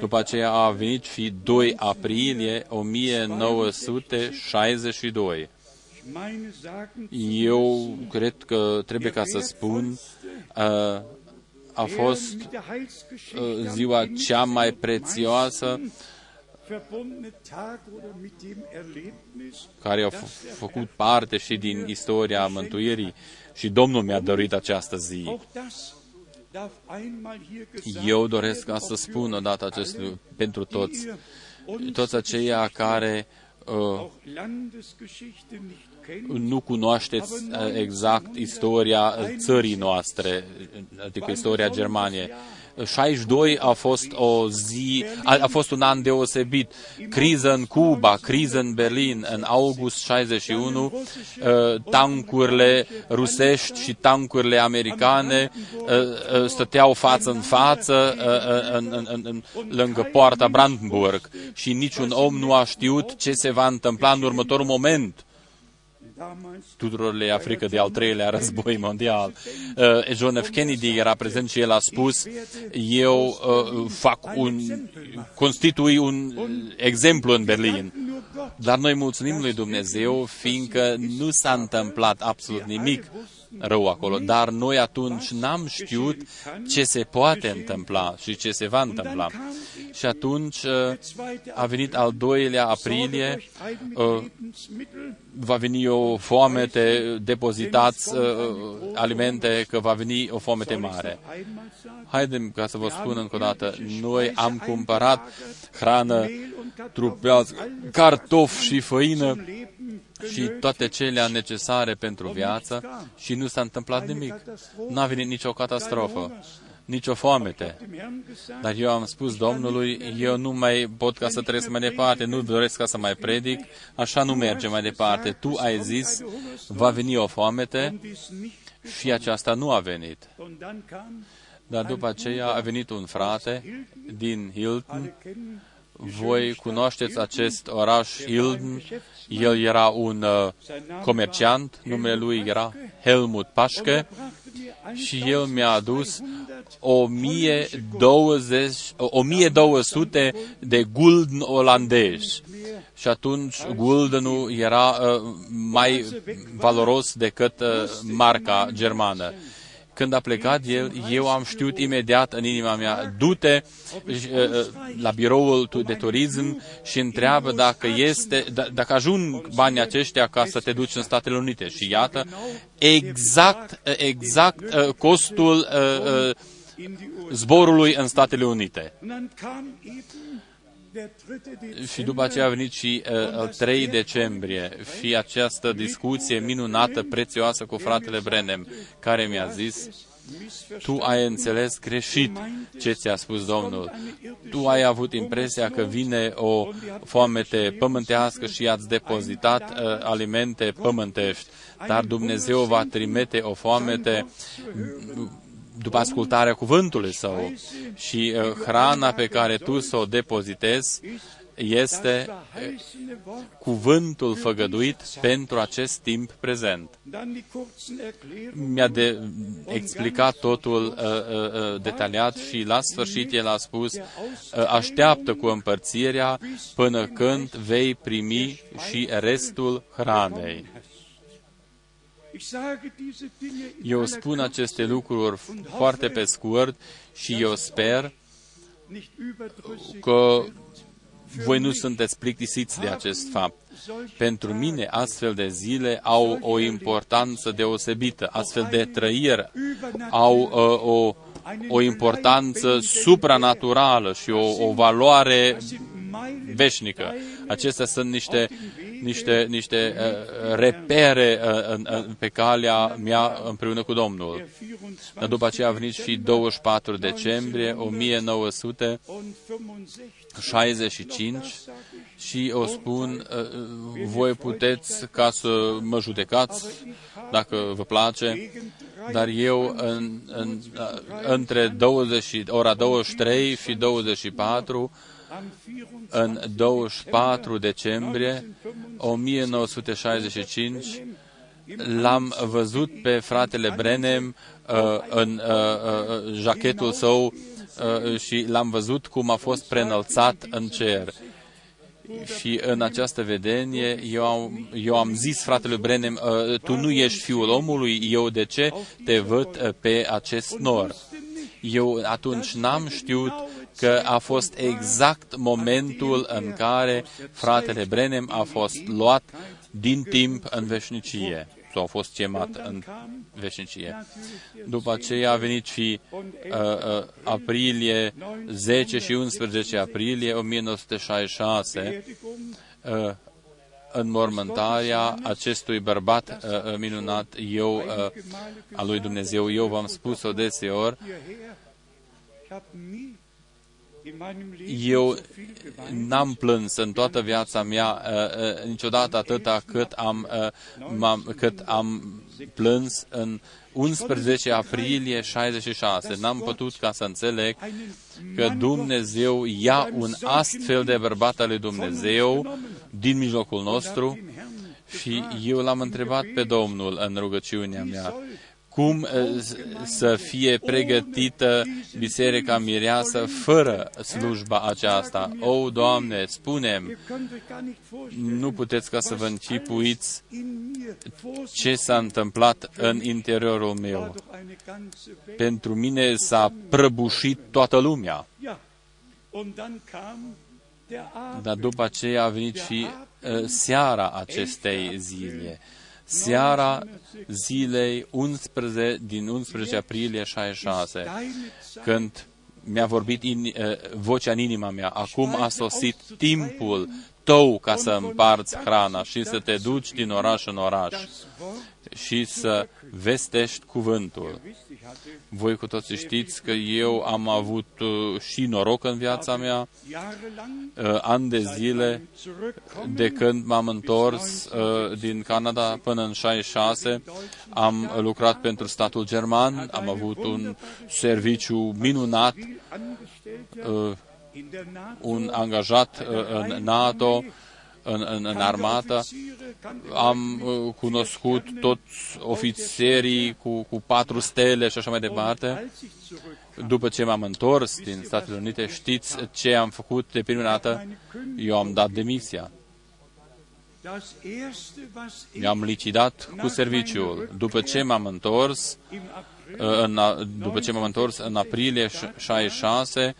După aceea a venit și 2 aprilie 1962. meine sagen, Eu cred că trebuie ca să spun, uh, a fost mit der Heilsgeschichte uh, ziua cea mai prețioasă. verbundene Tag oder mit dem Erlebnis, care a f- făcut parte și din istoria mântuirii și Domnul mi-a dăruit această zi. auch das darf einmal hier gesagt Eu doresc ca werden, să ob spun für odată acest alle, lucru pentru toți, die uns toți aceia care uh, auch Landesgeschichte nicht kennen, nu cunoașteți uh, exact istoria uh, țării noastre, uh, adică istoria Germaniei. 62 a fost o zi, a, a fost un an deosebit. Criză în Cuba, criză în Berlin, în august 61, uh, tancurile rusești și tancurile americane uh, uh, stăteau față în față uh, uh, în, în, în, în, lângă poarta Brandenburg și niciun om nu a știut ce se va întâmpla în următorul moment damals tuturor le africă de al treilea război mondial. Uh, John F. Kennedy era prezent și el a spus, eu uh, fac un, constitui un exemplu în Berlin. nur Gott Dar noi mulțumim lui Dumnezeu, fiindcă nu s-a întâmplat absolut nimic rău acolo, dar noi atunci n-am știut ce se poate întâmpla și ce se va întâmpla. Și atunci uh, a venit al doilea aprilie, uh, va veni o foamete, depozitați uh, alimente, că va veni o foamete mare. Haidem ca să vă spun încă o dată, noi am cumpărat hrană trupească, cartofi și făină și toate cele necesare pentru viață și nu s-a întâmplat nimic. N-a venit nicio catastrofă, nicio foamete. Dar eu am spus Domnului, eu nu mai pot ca să trăiesc mai departe, nu doresc ca să mai predic, așa nu merge mai departe. Tu ai zis, va veni o foamete și aceasta nu a venit. Und dann kam, Dar după aceea a venit un frate din Hilton. Voi cunoașteți acest oraș Hilton. El era un uh, comerciant, numele lui era Helmut Paschke și el mi-a adus 1020, 1200 de gulden olandezi. Și atunci guldenul era uh, mai valoros decât uh, marca germană. Când a plecat el, eu am știut imediat în inima mea, du-te uh, la biroul tu- de turism și întreabă dacă este, d- dacă ajung banii aceștia ca să te duci în Statele Unite. Și iată, exact, exact uh, costul uh, uh, in die Uhr. zborului în Statele Unite. Und dann kam eben der 3. Și după aceea a venit și uh, al 3 decembrie și această discuție minunată, prețioasă cu fratele Brenem, care mi-a zis, tu ai înțeles greșit ce ți-a spus Domnul. Tu ai avut impresia că vine o foamete pământească și ați depozitat uh, alimente pământești, dar Dumnezeu va trimite o foamete după ascultarea cuvântului său și uh, hrana pe care tu să o depozitezi este verheißene Wort, cuvântul făgăduit pentru acest timp prezent. dann die kurzen Erklärungen. Mi-a de explicat totul uh, uh, uh, detaliat și la sfârșit el a spus, uh, așteaptă cu împărțirea până când vei primi și restul hranei. Eu aller spun Kürze aceste lucruri und foarte hoffe, pe scurt și eu sper nicht überdrüssig că wird. voi nu sunteți plictisiți de acest fapt. Pentru mine, astfel de zile au o importanță deosebită, astfel de trăiri au uh, o, o importanță supranaturală și o, o valoare veșnică. Acestea sunt niște, niște, niște uh, repere uh, în, în, pe calea mea împreună cu Domnul. Dar după aceea a venit și 24 decembrie 1965 și o spun, uh, voi puteți ca să mă judecați dacă vă place, dar eu în, în, uh, între 20, ora 23 și 24 în 24 decembrie 1965 l-am văzut pe fratele Brenem uh, în uh, uh, jachetul său uh, și l-am văzut cum a fost preînălțat în cer. Și în această vedenie eu am, eu am zis fratelui Brenem, uh, tu nu ești fiul omului, eu de ce te văd uh, pe acest nor? Eu atunci n-am știut că a fost exact momentul în care fratele Brenem a fost luat din timp în veșnicie sau a fost chemat în veșnicie. După aceea a venit și uh, uh, aprilie, 10 și 11 aprilie 1966, uh, înmormântarea acestui bărbat uh, minunat, eu, uh, al lui Dumnezeu, eu v-am spus-o deseori, eu n-am plâns în toată viața mea uh, uh, niciodată atâta cât am, uh, cât am plâns în 11 aprilie 66. N-am putut ca să înțeleg că Dumnezeu ia un astfel de bărbat al lui Dumnezeu din mijlocul nostru și eu l-am întrebat pe Domnul în rugăciunea mea, cum să fie pregătită Biserica Mireasă fără slujba aceasta. O, Doamne, spunem, nu puteți ca să vă închipuiți ce s-a întâmplat în interiorul meu. Pentru mine s-a prăbușit toată lumea. Dar după aceea a venit și uh, seara acestei zile seara zilei 11, din 11 aprilie 66, când mi-a vorbit in, uh, vocea în inima mea, acum a sosit timpul tău ca să împarți hrana și să te duci din oraș în oraș și să vestești cuvântul. Voi cu toții știți că eu am avut uh, și noroc în viața mea, uh, ani de zile, de când m-am întors uh, din Canada până în 66, am lucrat pentru statul german, am avut un serviciu minunat, un angajat în NATO, în, în, în armată, am uh, cunoscut toți ofițerii cu, cu patru stele și așa mai departe. După ce m-am întors din Statele Unite, știți ce am făcut de prima dată? Eu am dat demisia. Mi-am lichidat cu serviciul. După ce m-am întors, în, după ce m-am întors în aprilie 66,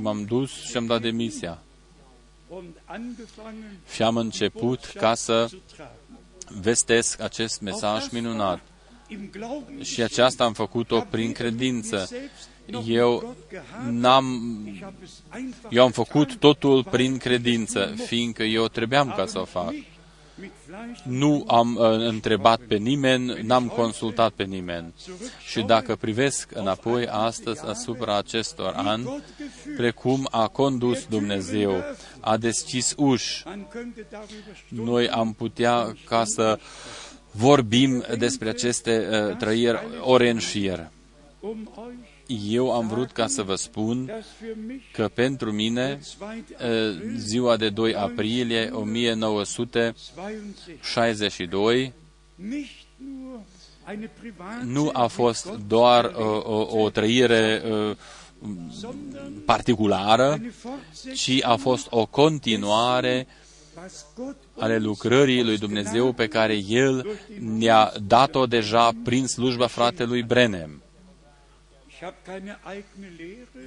m-am dus și am dat demisia și am început ca să vestesc acest mesaj minunat. Și aceasta am făcut-o prin credință. Eu n-am, eu am făcut totul prin credință, fiindcă eu trebuiam ca să o fac. Nu am uh, întrebat pe nimeni, n-am consultat pe nimeni. Și dacă privesc înapoi astăzi asupra acestor ani, precum a condus Dumnezeu, a deschis uși, noi am putea ca să vorbim despre aceste uh, trăiri ore în șir eu am vrut ca să vă spun că pentru mine ziua de 2 aprilie 1962 nu a fost doar o, o, o trăire particulară, ci a fost o continuare ale lucrării lui Dumnezeu pe care El ne-a dat-o deja prin slujba fratelui Brenem.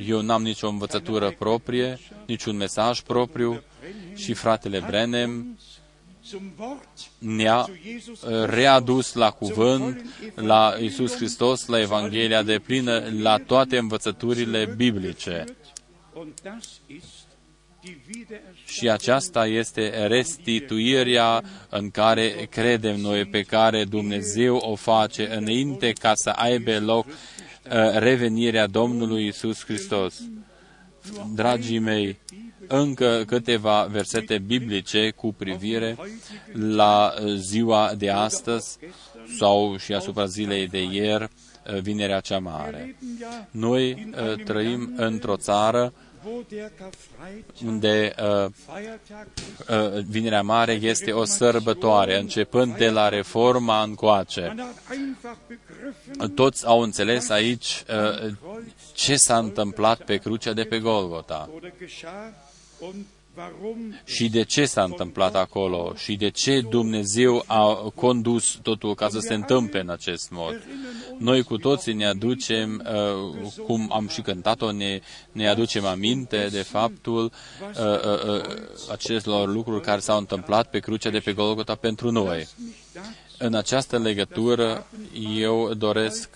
Eu n-am nicio învățătură proprie, niciun mesaj propriu. Și fratele Brenem ne-a readus la cuvânt, la Isus Hristos, la Evanghelia de plină, la toate învățăturile biblice. Și aceasta este restituirea în care credem noi, pe care Dumnezeu o face înainte ca să aibă loc revenirea Domnului Isus Hristos. Dragii mei, încă câteva versete biblice cu privire la ziua de astăzi sau și asupra zilei de ieri, vinerea cea mare. Noi trăim într-o țară unde uh, uh, Vinerea Mare este o sărbătoare, începând de la Reforma încoace. Toți au înțeles aici uh, ce s-a întâmplat pe crucea de pe Golgota și de ce s-a întâmplat acolo și de ce Dumnezeu a condus totul ca să se întâmple în acest mod. Noi cu toții ne aducem, uh, cum am și cântat-o, ne, ne aducem aminte de faptul uh, uh, uh, acestor lucruri care s-au întâmplat pe crucea de pe Golgota pentru noi. În această legătură, eu doresc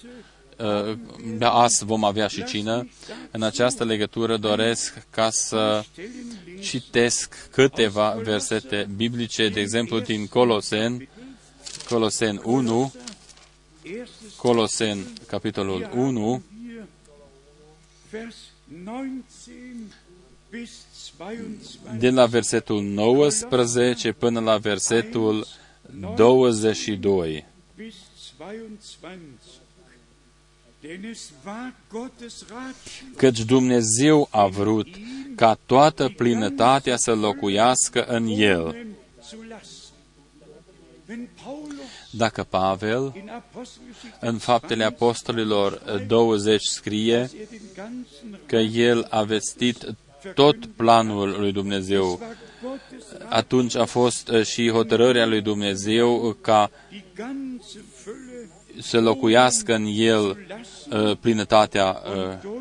da, azi vom avea și cină. În această legătură doresc ca să citesc câteva versete biblice, de exemplu din Colosen, Colosen 1, Colosen, capitolul 1, de la versetul 19 până la versetul 22 căci Dumnezeu a vrut ca toată plinătatea să locuiască în El. Dacă Pavel, în Faptele Apostolilor 20, scrie că el a vestit tot planul lui Dumnezeu, atunci a fost și hotărârea lui Dumnezeu ca să locuiască în el uh, plinătatea uh,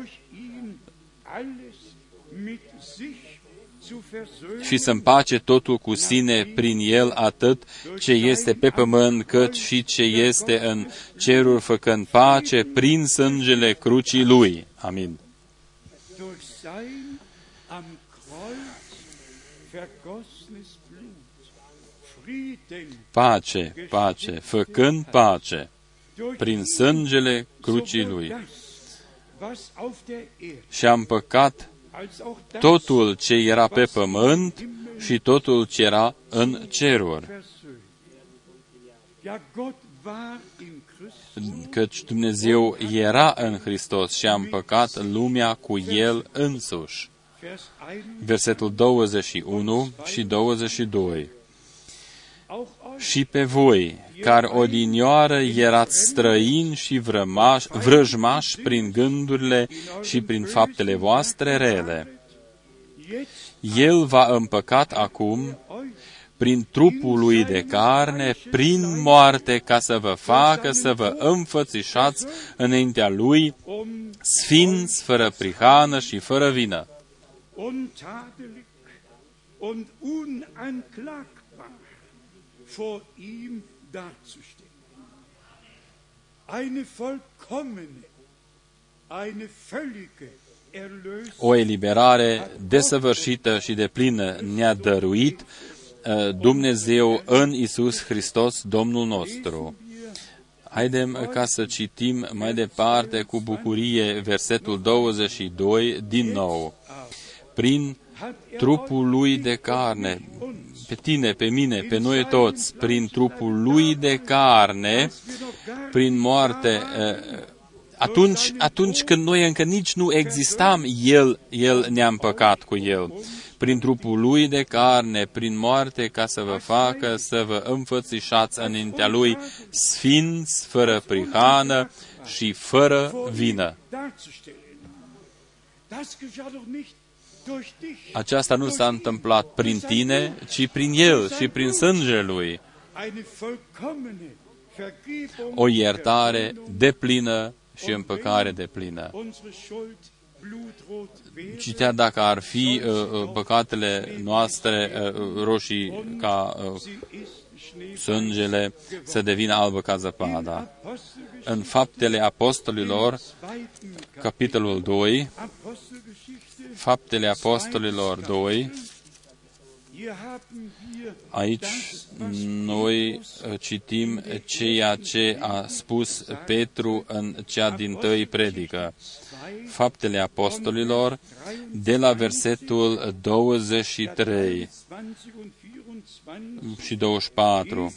și să împace totul cu sine prin el atât ce este pe pământ cât și ce este în ceruri făcând pace prin sângele crucii lui. Amin. Pace, pace, făcând pace prin sângele crucii lui. Și am păcat totul ce era pe pământ și totul ce era în ceruri. Căci Dumnezeu era în Hristos și a împăcat lumea cu El însuși. Versetul 21 și 22 și pe voi, care odinioară erați străini și vrămași, vrăjmași prin gândurile și prin faptele voastre rele. El va împăcat acum prin trupul lui de carne, prin moarte, ca să vă facă să vă înfățișați înaintea lui, sfinți, fără prihană și fără vină. Und vor ihm dazustehen. Eine vollkommene, eine völlige o eliberare desăvârșită și de plină ne-a dăruit uh, Dumnezeu în Isus Hristos, Domnul nostru. Haidem ca să citim mai departe cu bucurie versetul 22 din nou. Prin trupul lui de carne, pe tine, pe mine, pe noi toți, prin trupul lui de carne, prin moarte, atunci, atunci când noi încă nici nu existam, El, El ne-a împăcat cu El. Prin trupul lui de carne, prin moarte, ca să vă facă să vă înfățișați înaintea Lui sfinți, fără prihană și fără vină. Durch dich Aceasta nu s-a întâmplat prin tine, ci prin El și prin sângele Lui. eine vollkommene Vergebung O iertare Vergebung, deplină și împăcare deplină. unsere Schuld blutrot wäre, Citea dacă ar fi uh, uh, păcatele noastre uh, roșii ca uh, sie ist Schnee sângele să devină albă ca zăpada. Apostelgeschichte, În faptele apostolilor, zweiten Kapitel, capitolul 2, Apostelgeschichte, faptele apostolilor 2, hier haben wir Aici das, was noi Petrus uh, citim ceea ce a spus Petru în cea din tăi predică. Faptele apostolilor, de la versetul 23 20 und 24 și 24.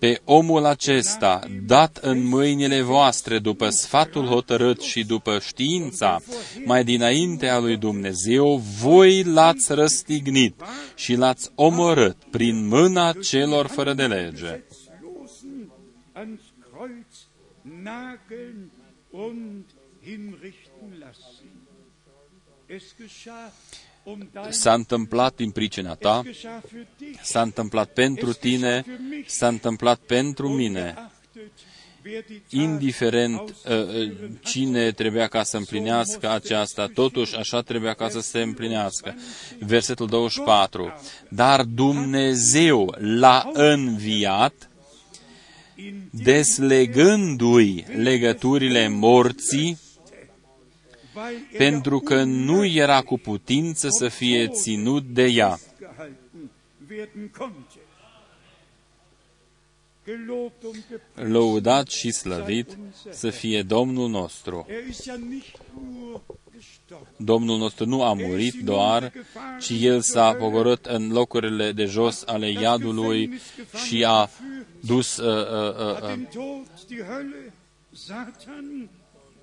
Diesem Mann Pe omul acesta, dat în mâinile voastre după sfatul hotărât și după știința mai dinainte a lui Dumnezeu, voi l-ați răstignit și l-ați omorât prin mâna celor fără de lege. Gesetzlosen ans Kreuz nageln und hinrichten lassen. Es geschah um dein S-a întâmplat din pricina ta, es geschah für dich, s-a întâmplat pentru tine, s-a întâmplat pentru mine. ungeachtet, wer die Tat Indiferent uh, uh, ausführen cine trebuia ca să împlinească aceasta, totuși așa trebuia ca să se împlinească. Versetul 24. Dar Dumnezeu l-a înviat, in deslegându-i legăturile morții, weil er pentru că nu era cu putință să fie ținut de ea. gehalten werden konnte. Gelobt und gepriesen. Lăudat și slăvit să fie Domnul nostru. Er ist ja nicht nur gestorben. Domnul nostru nu a murit doar, ci El s-a pogorât în locurile de jos ale iadului și a dus, uh, uh, uh, Hat uh,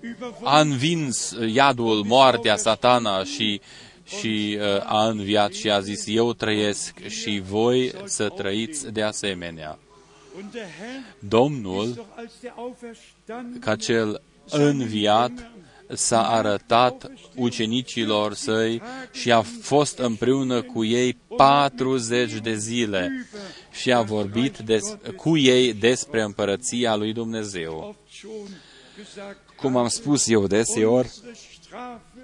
den Tod, die Hölle, Satan überwunden. a învins iadul, moartea, satana și, și uh, a înviat și a zis, eu trăiesc și voi să trăiți de asemenea. Und der Herr Domnul, ist doch als der Auferstandene ca cel înviat, s-a arătat ucenicilor săi și a fost împreună cu ei 40 de zile și a vorbit des, cu ei despre împărăția lui Dumnezeu. Oft schon gesagt Cum am spus eu deseori, unsere Strafe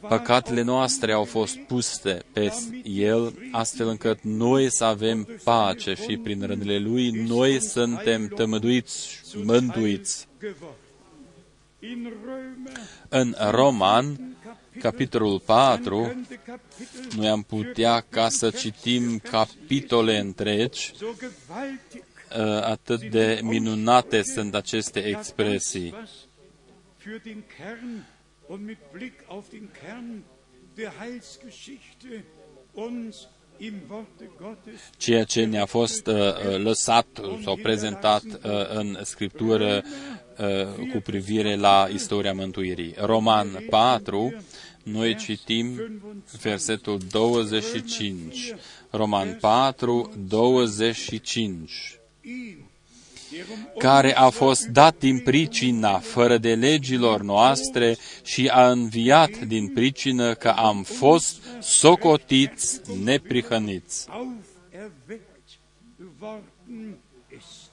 war păcatele noastre au fost puse pe El, astfel încât noi să avem pace și prin rândele Lui noi suntem tămăduiți, mântuiți. geworden. In Römer În Roman, capitolul 4, könnte Kapitel noi am putea ca să citim capitole întregi, so gewaltig uh, atât de minunate sunt aceste expresii. Ceea ce ne-a fost uh, uh, lăsat sau prezentat uh, în Scriptură uh, cu privire la istoria mântuirii. Roman 4, noi citim versetul 25. Roman 4, 25. Ihn, der um care a fost dat din pricina fără de legilor noastre și a înviat din pricină că am fost socotiți neprihăniți. auferweckt worden ist.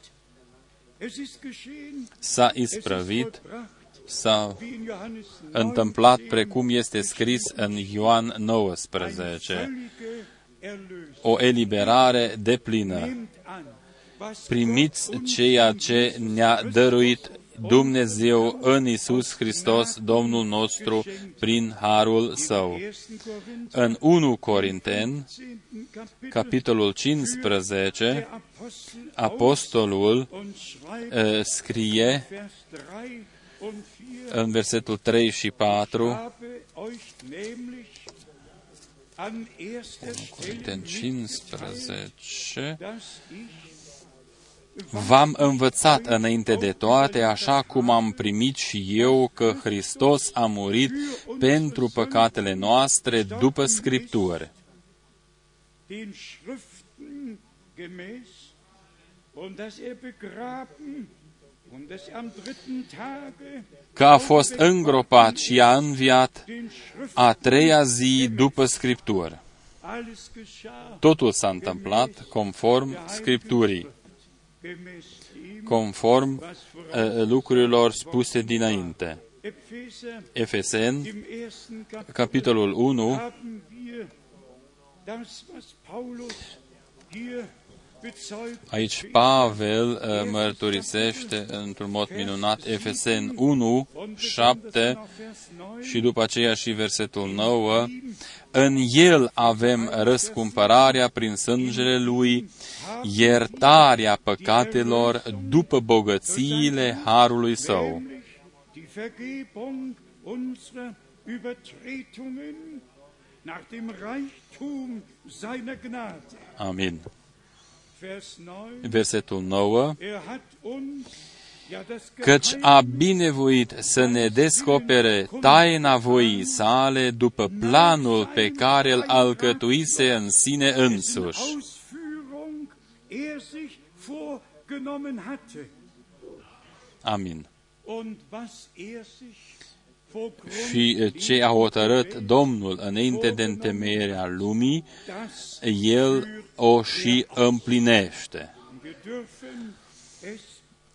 Es ist geschehen, S-a es ist isprăvit, vollbracht, s-a wie in Johannes 9 întâmplat precum este scris în Ioan 19. völlige Erlösung. O eliberare deplină. Nehmt an, was Primiți Gott uns ceea ce ne-a dăruit Dumnezeu în Isus Hristos, Domnul nostru, prin harul Său. 1. Korinther În 1 Corinteni, 10. Kapitel capitolul der 15, Apostel apostolul aus und schreibt uh, scrie Vers 3 und 4 în versetul 3 și 4, habe euch nämlich an erster Stelle Corinteni 15, dass ich V-am învățat înainte de toate, așa cum am primit și eu, că Hristos a murit pentru păcatele noastre după Scripturi, den Schriften gemäß und dass er begraben und dass am dritten Tage că a fost îngropat și a înviat den Schriften a treia zi după Scriptură. alles geschah, Totul s-a întâmplat conform Scripturii, gemäß dem, conform was voraus uh, lucrurilor spuse dinainte. Epheser Efeseni, im ersten Kapitel capitolul 1, haben wir das, was Paulus hier bezeugt. aici Pavel uh, mărturisește într-un mod minunat Efeseni 1, Und besonders 7 noch Vers 9, și după aceea și versetul 9, în El avem răscumpărarea prin sângele Lui, iertarea păcatelor după bogățiile Harului Său. nämlich die Vergebung unserer Übertretungen nach dem Reichtum seiner Gnade. Amin. Vers 9, Versetul 9, er hat uns ja das căci Geheimnis a binevoit să ne descopere taina voii sale după planul pe care îl alcătuise în sine însuși. Ausführung er sich vorgenommen hatte. Amin. Und was er sich vor Și eh, ce a hotărât Domnul înainte de întemeierea lumii, das El o și împlinește. wir dürfen es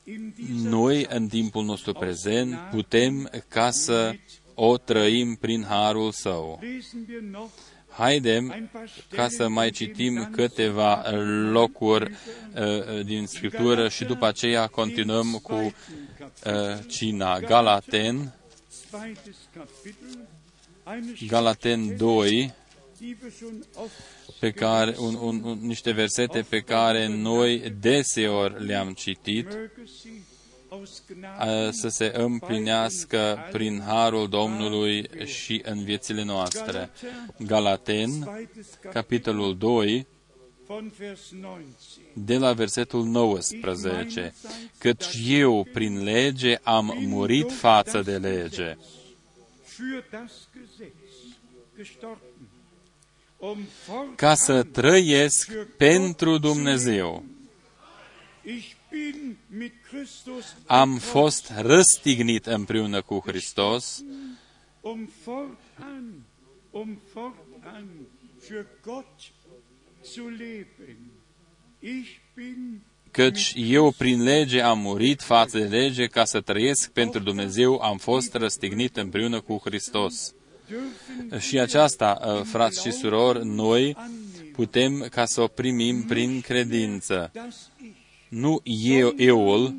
in dieser Noi, în timpul nostru prezent, putem ca să o trăim prin harul său. lesen wir noch Haidem ein paar ca să Stellen mai in dem citim ganzen câteva locuri uh, din Scriptură și după aceea continuăm cu uh, cina. Galaten, zweites Kapitel, eine Galaten 2, die wir schon oft pe care, un, un, un, niște versete pe care noi deseori le-am citit, möge sie aus Gnade uh, să se împlinească prin harul Domnului și în viețile noastre. Galaten, zweites Kapitel capitolul 2, von Vers 19. De la versetul 19, căci eu prin lege am murit față de lege, Für das Gesetz gestorben, um ca să fortan trăiesc pentru Dumnezeu. Ich bin mit Christus Am fost răstignit împreună cu Hristos, um fortan, um fortan für Gott căci eu prin lege am murit față de lege ca să trăiesc pentru Dumnezeu, am fost răstignit împreună cu Hristos. dürfen Și aceasta, uh, frați și surori, noi putem ca să o primim prin credință. dass ich, Nu eu, euul,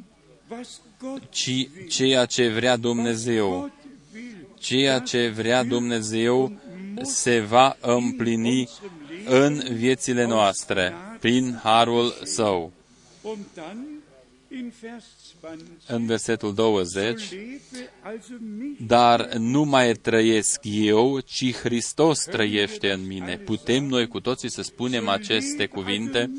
was Gott ci ceea ce vrea Dumnezeu. Gott will, Ceea ce vrea Dumnezeu se va împlini în viețile noastre, prin harul său. Und dann in Vers 20 În versetul 20, lebe also nicht dar nu mai trăiesc eu, ci Hristos trăiește în mine. Putem noi cu toții să spunem aceste cuvinte,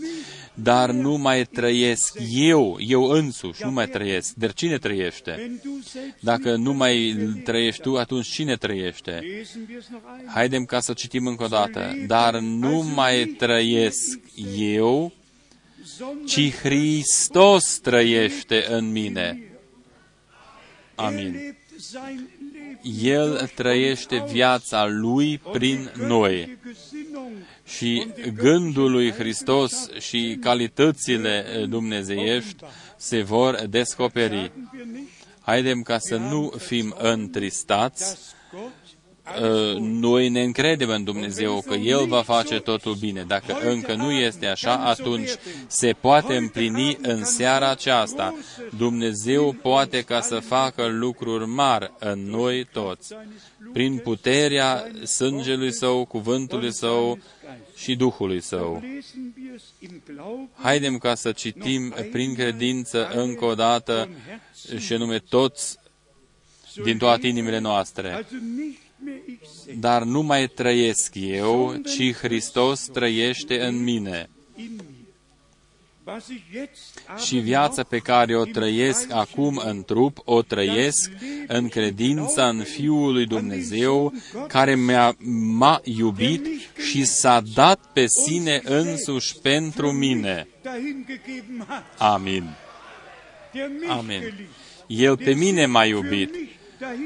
dar nu mai trăiesc eu, eu însuși, nu mai trăiesc. Dar cine trăiește? wenn du selbst Dacă nu mai trăiești tu, atunci cine trăiește? lesen wir es noch einmal. Haidem ca să citim încă o dată. Dar nu mai trăiesc eu, sondern ci Hristos trăiește în mine. er Amin. lebt sein Leben El trăiește viața Lui prin noi Gesinnung și gândul lui Hristos și calitățile dumnezeiești se vor descoperi. sagen wir nicht, Haidem ca să nu fim întristați, dass Gott Uh, noi ne încredem în Dumnezeu că El va face totul bine. Dacă încă nu este așa, atunci se poate împlini în seara aceasta. Dumnezeu poate ca să facă lucruri mari în noi toți, prin puterea sângelui Său, cuvântului Său și Duhului Său. lesen wir es im Glauben Haidem ca să citim prin credință încă o dată și anume toți din toate inimile noastre. Also nicht mehr ich selbst Dar nu mai trăiesc eu, ci Hristos trăiește în mine. in mir. Was ich jetzt Și aber viața noch pe care o im trăiesc Fleisch acum în trup, o trăiesc în credința în Fiul lui Dumnezeu, care mi-a, m-a iubit și s-a dat pe sine însuși pentru mine. dahin gegeben hat. Amin. der mich Amen. geliebt, El pe der mine sich m-a für iubit mich dahin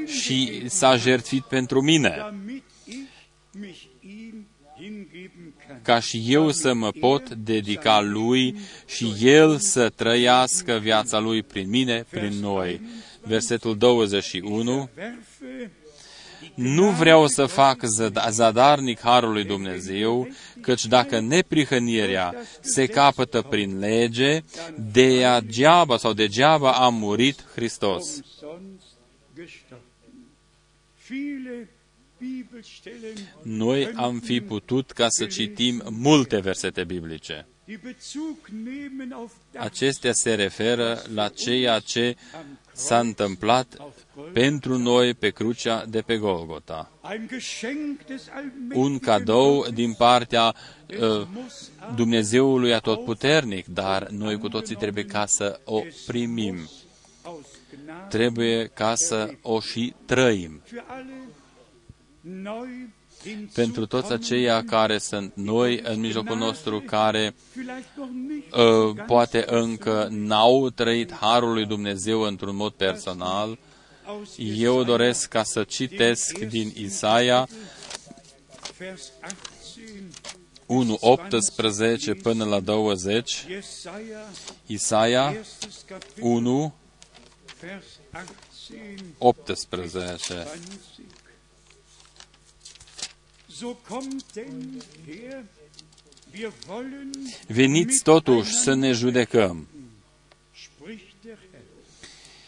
și gegeben s-a jertfit pentru mine, damit ich mich ihm hingeben kann. ca și eu să mă pot dedica Lui și El să trăiască viața Lui prin mine, prin noi. Versetul 21. Werfe Nu vreau să fac zăd- zadarnic harul lui Dumnezeu, căci dacă neprihănirea se capătă prin lege, degeaba sau degeaba a murit Hristos. Noi am fi putut ca să citim multe versete biblice. die Bezug nehmen auf das Acestea se referă la ceea ce s-a întâmplat pentru noi pe crucea de pe Golgota. ein Geschenk des Un allmächtigen cadou din partea uh, muss Dumnezeului Atotputernic, dar noi cu toții trebuie ca să o primim. Aus Gnade Trebuie ca să o și trăim. für alle neu Pentru toți aceia care sunt noi în mijlocul nostru, care vielleicht noch nicht uh, poate încă n-au trăit Harul lui Dumnezeu într-un mod personal, aus eu doresc ca să citesc din Isaia Vers 18 1, 18 până la 20, Jesaja Isaia erstes Kapitel 1, Vers 18 18. 20 So kommt denn her wir wollen Veniți totuși să ne judecăm. spricht der Herr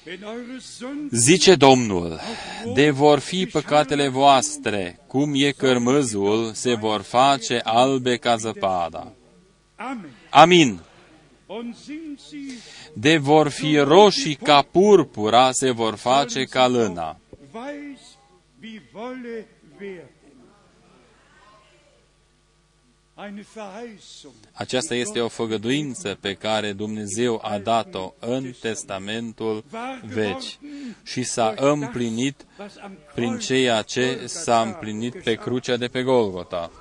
wenn eure Sünden Zice Domnul, de vor fi păcatele voastre, cum e cărmâzul, se vor face albe ca zăpada. Amen Amin. Und sind sie De vor fi roșii ca purpura, se vor face ca lâna. weiß wie Wolle werden. Eine Verheißung Aceasta este o făgăduință pe care Dumnezeu a dat-o în Testamentul vechi și s-a împlinit was am prin Kreuz ceea ce s-a împlinit pe crucea de pe Golgota.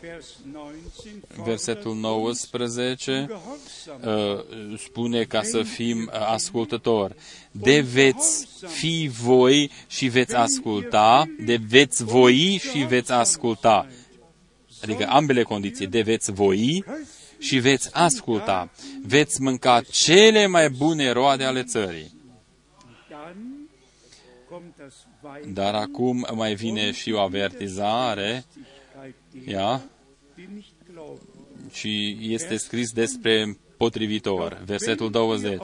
Vers 19 Versetul 19 Gehorsam uh, spune ca să fim uh, ascultători. De veți fi voi și veți asculta, de veți voi și veți asculta. Adică ambele condiții, de veți voi și veți asculta. Veți mânca cele mai bune roade ale țării. dann kommt das Wein Dar acum mai vine și o avertizare, ia, die nicht glauben. și este scris despre potrivitor, versetul 20.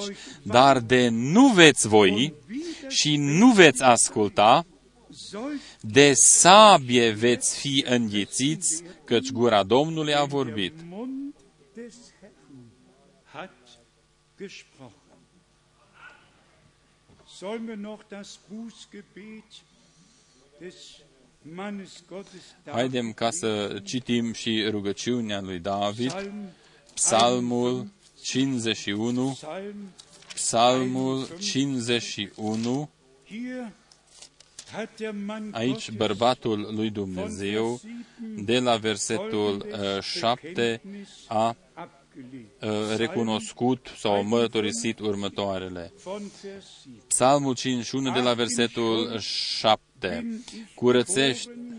Dar de nu veți voi și nu veți asculta, Sollt de sabie veți fi înghițiți, căci gura Domnului a vorbit. der Mund des Herrn hat gesprochen. Sollen wir noch das Bußgebet des Mannes Gottes Haidem ca să citim și rugăciunea lui David, Psalm, Psalmul 51, Psalm, Psalmul 51, hier hat der Mann aici Gottes bărbatul lui von Dumnezeu, Vers 7 de la versetul 7, a abgelegt. uh, recunoscut sau mărturisit următoarele. Von Vers 7. Psalmul 51 de la versetul 7. Curățește, Geboren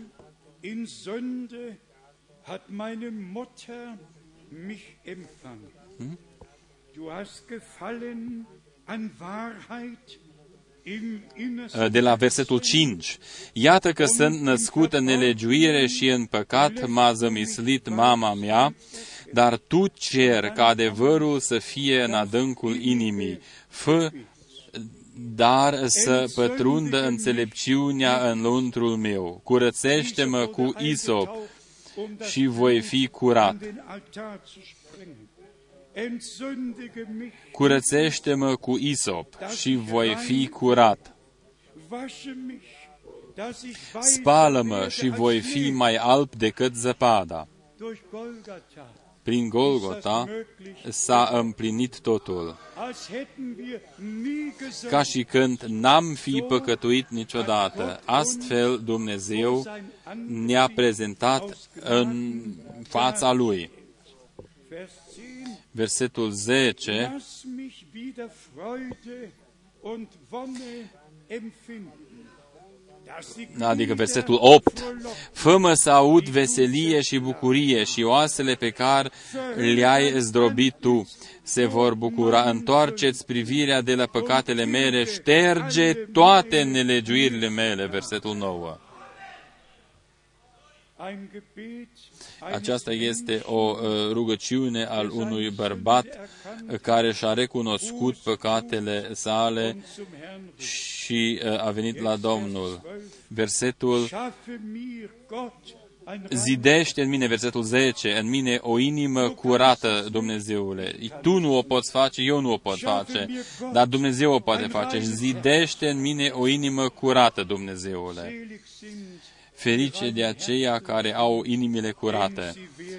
in Sünde hat meine Mutter mich empfangen. Du hast gefallen an Wahrheit im innersten de la versetul 5. Iată că sunt născut în nelegiuire și în păcat m-a zămislit mama mea, dar tu cer ca adevărul să fie în adâncul inimii. Fă dar să pătrundă înțelepciunea în lăuntrul meu. Curățește-mă cu isop um das și voi fi an curat. den Altar zu sprengen. Entsündige mich, Curățește-mă cu isop și voi fi curat. wasche mich, dass ich weißer Spală-mă werde și als voi fi Schnee. mai alb decât zăpada. Durch Golgatha Prin Golgota s-a împlinit totul. als hätten wir nie gesündigt. ca și când n-am fi păcătuit niciodată. Astfel Dumnezeu ne-a prezentat în fața Lui. Vers 10. versetul 10, adică Glieder versetul 8, frohlocken. Fă-mă să aud veselie și bucurie și oasele pe care le-ai zdrobit tu se vor bucura. Întoarceți privirea de la păcatele mele, șterge toate nelegiuirile mele. Versetul 9. Ein Gebet eines Aceasta este o uh, rugăciune al unui bărbat uh, care și-a recunoscut păcatele sale und zum Herrn ruft. și uh, a venit la Domnul. Versetul Schaffe mir, Gott, ein Zidește în mine, versetul 10, în mine o inimă curată, Dumnezeule. Tu nu o poți face, eu nu o pot face, dar Dumnezeu o poate face. Zidește în mine o inimă curată, Dumnezeule. Selig sind, Ferice de aceia care au inimile curate,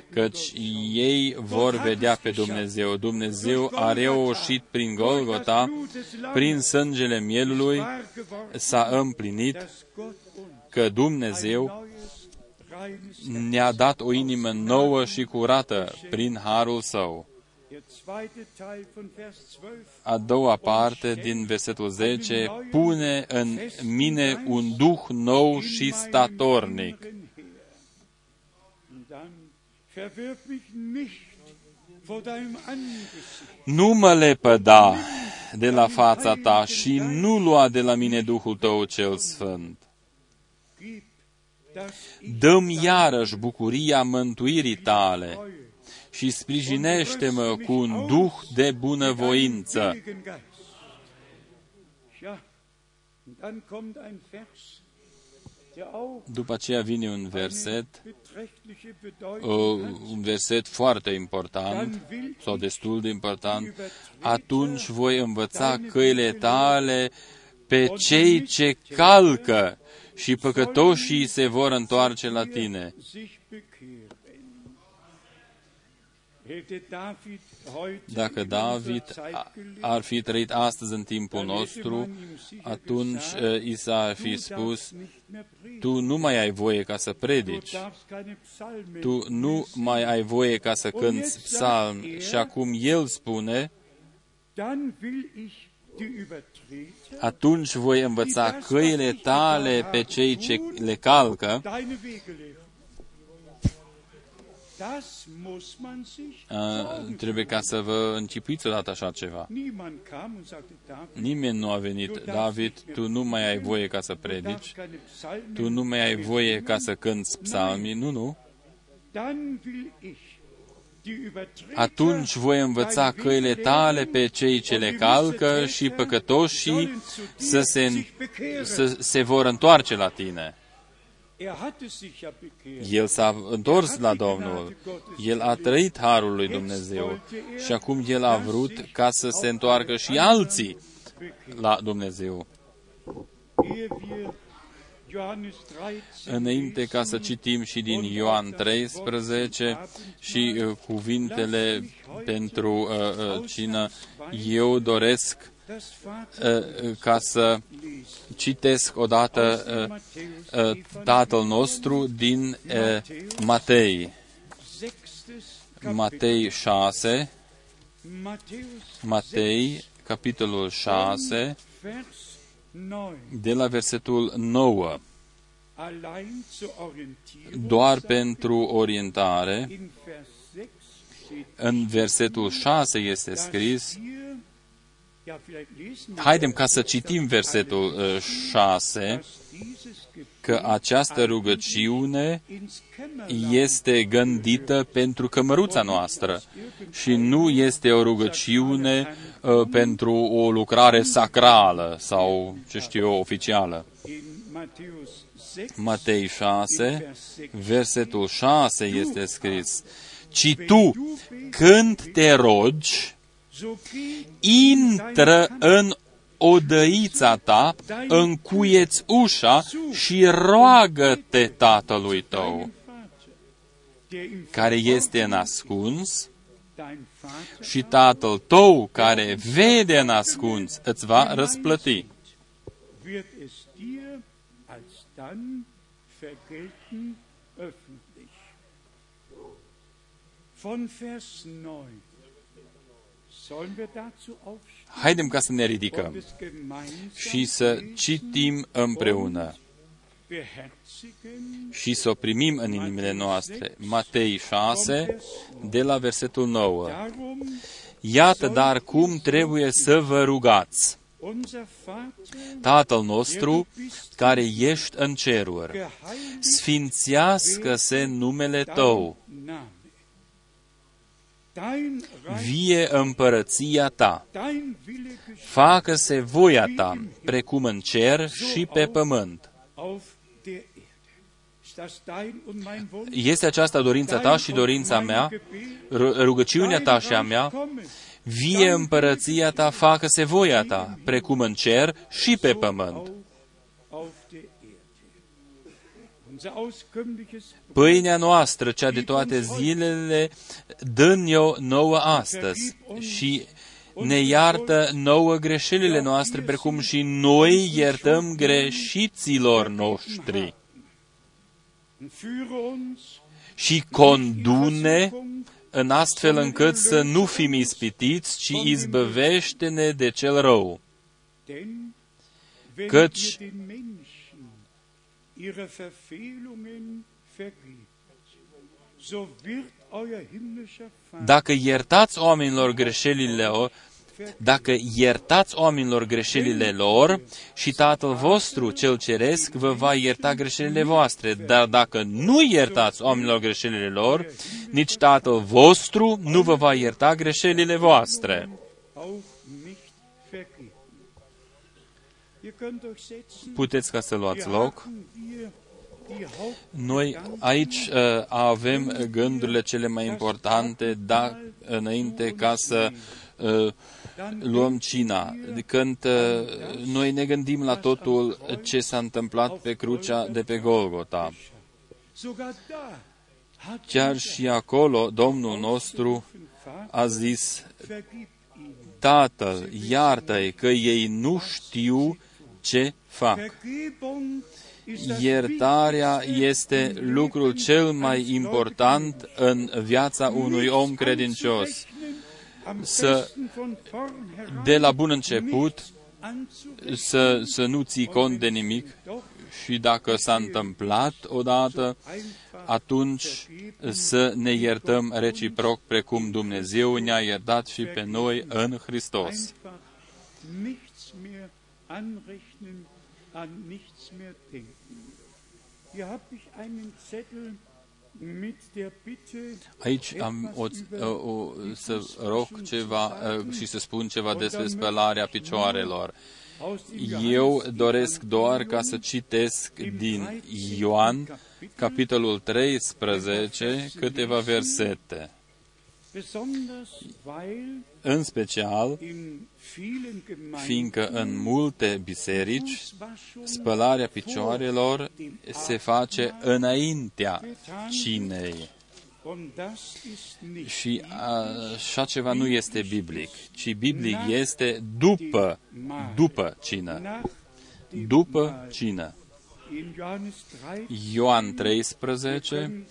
căci ei vor vedea pe Dumnezeu. Dumnezeu a reușit prin Golgota, prin sângele mielului, wahr geworden, s-a împlinit dass Gott uns că Dumnezeu neues, reines ne-a dat o inimă nouă și curată prin harul său. Der zweite Teil von Vers 12. A doua parte din versetul 10, pune în mine un duh nou și statornic. Und dann verwirf mich nicht vor deinem Angesicht. Nu mă lepăda de la fața ta și nu lua de la mine Duhul tău cel sfânt. Gib, dass ich Dăm iarăși bucuria mântuirii tale și sprijinește-mă cu un duh de bunăvoință. Heiligen Geist. Ja, und dann kommt ein Vers, der auch După aceea vine un verset, beträchtliche uh, Bedeutung hat. un verset foarte important, Dann will sau destul de important, atunci voi învăța căile tale pe cei ce calcă și păcătoșii se vor întoarce la tine. Dacă in David unserer Zeit a- gelebt, ar fi trăit astăzi în timpul dann hätte nostru, man ihm sicher atunci gesagt, uh, i s-ar du fi darfst spus, nicht mehr predigen. tu nu mai ai voie ca să Du predici, darfst keine Psalmen tu nu mehr mai ai voie ca să cânți psalmi. Și acum el spune, Dann will ich die Übertreter, atunci voi învăța căile tale pe cei ce le calcă, sorgen. trebuie ca să vă închipuiți odată așa ceva. Niemand kam und sagte, David, Nimeni nu a venit, David, tu nu mai ai voie ca să du darfst predici, keine Psalmen tu nu mai ai voie ca să cânți psalmii, nu, nu. Dann will ich die Übertreter, Atunci voi învăța deine căile Wege tale lehren pe cei ce le calcă și păcătoșii să se, să se vor întoarce la tine. El s-a întors la Domnul. El a trăit harul lui Dumnezeu și acum el a vrut ca să se întoarcă și alții la Dumnezeu. Ehe wir Johannes 13 Înainte ca să citim și din Ioan 13 și uh, cuvintele pentru uh, uh, cină, eu doresc das Vater uh, ca să citesc odată uh, uh, Tatăl nostru din uh, Matei. sechstes Matei 6, Matthäus Matei, capitolul 6, Vers 9. de la versetul 9. Allein zur Orientierung Doar sagt pentru orientare, in Vers 6 steht, în versetul 6 este dass scris, haidem das, ca să citim versetul uh, 6, dass dieses Gebet că această rugăciune ins Kämmerlein este gândită pentru cămăruța noastră și nu este o rugăciune uh, pentru o lucrare sacrală sau, ce știu eu, oficială. in Matthäus 6, Matei 6, Vers 6 versetul 6 este scris, Ci tu, când te rogi, so geh intră în odăița ta, încuieți ușa și roagă-te tatălui tău, deinem Vater, der im care este în ascuns, dein Vater și tatăl tău, care vede în ascuns, îți va răsplăti. wird es dir alsdann vergelten öffentlich. Von Vers 9 Haidem ca să ne und ridicăm es gemeinsam și să lesen citim împreună. Beherzigen și să o primim în inimile noastre. Matei 6, de la versetul 9. darum, Iată dar cum trebuie să vă rugați. unser Vater, Tatăl nostru, care ești în ceruri, geheiligt sfințească-se numele Tău, vie împărăția Ta, dein Wille geschieht facă-se voia Ta, precum în cer și pe pământ. auf der Erde. Ist das dein und mein Wunsch? Este aceasta dorința Ta și dorința mea, ru- rugăciunea Ta și a mea, vie împărăția Ta, facă-se voia Ta, precum în cer și pe pământ. Pâinea noastră, cea de toate zilele, dă-ne-o nouă astăzi și ne iartă nouă greșelile noastre, precum și noi iertăm greșiților noștri. und führe uns Și condune în astfel încât să nu fim ispitiți, ci izbăvește-ne de cel rău. Denn wenn Căci- Dacă iertați oamenilor greșelile lor, dacă iertați oamenilor greșelile lor și Tatăl vostru cel ceresc vă va ierta greșelile voastre, dar dacă nu iertați oamenilor greșelile lor, nici Tatăl vostru nu vă va ierta greșelile voastre. Puteți ca să luați Wir loc. haben hier die Haupt Noi aici uh, avem gândurile cele mai importante, da, înainte ca să uh, luăm cina. Când uh, noi ne gândim la totul ce s-a întâmplat pe crucea de pe Golgota, sogar da hat chiar dieser și acolo Domnul nostru Vater a zis, vergib ihnen. Tatăl, iartă-i că ei nu știu ce fac. Vergebung ist das Iertarea wichtigste este im lucrul Leben cel mai eines important în viața unui Nichts om credincios. anzurechnen, am Să- besten von vornherein De la bun început nichts anzurechnen, să, să nu ții cont de nimic doch și dacă s-a întâmplat odată, einfach atunci să ne iertăm reciproc precum Dumnezeu ne-a iertat și pe noi în Hristos. Einfach nichts mehr anrechnen, an nichts mehr denken. Hier habe ich einen Zettel mit der Bitte, Aici am o, o, o, să rog ceva uh, și să spun ceva despre spălarea picioarelor. aus dem Eu doresc doar ca să citesc din Ioan, capitolul 13, câteva versete. Besonders weil În special, in vielen Gemeinden fiindcă în multe biserici, Fußwaschung spălarea picioarelor se face înaintea cinei. und das ist nicht Și așa ceva nu este biblic, ci biblic este după, după cină. nach După cină. in Johannes 3 Ioan 13, von Vers 1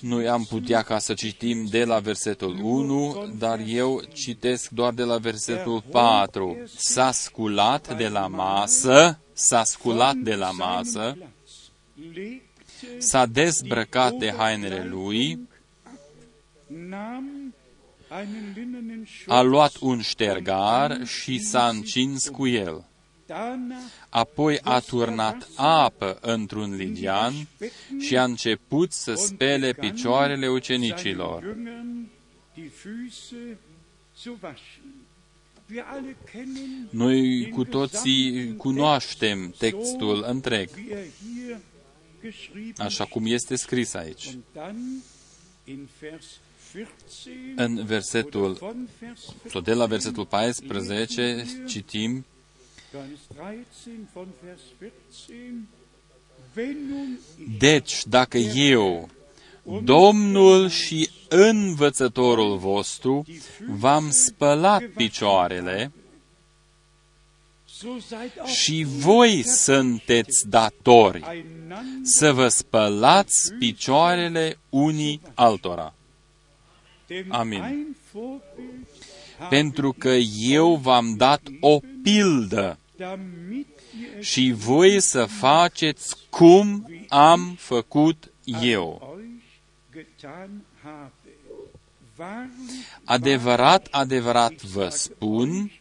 Noi am putea ca să citim de la versetul 1, dar eu citesc doar de la versetul 4. S-a sculat de la masă, s-a sculat de la masă, legte s-a dezbrăcat de hainele lui, nahm einen linnenen Schurz, a luat un ștergar și s-a încins cu el. Danach Apoi a turnat apă într-un ligian și a început să spele picioarele ucenicilor. seinen Jüngern die Füße zu waschen. Wir alle kennen Noi cu toții cunoaștem textul întreg, wie er hier geschrieben așa cum este scris aici. Und dann in Vers 14 În versetul, oder von Vers 14, sau de la versetul 14, citim, Deci, dacă eu, Domnul și învățătorul vostru, v-am spălat picioarele so seid auch și voi sunteți datori einander să vă spălați picioarele unii altora. denn Amin. ein Vorbild pentru că eu v-am dat o pildă damit ihr es și voi să faceți cum am făcut eu. euch getan habe. Wahrlich, Adevărat, adevărat vă spun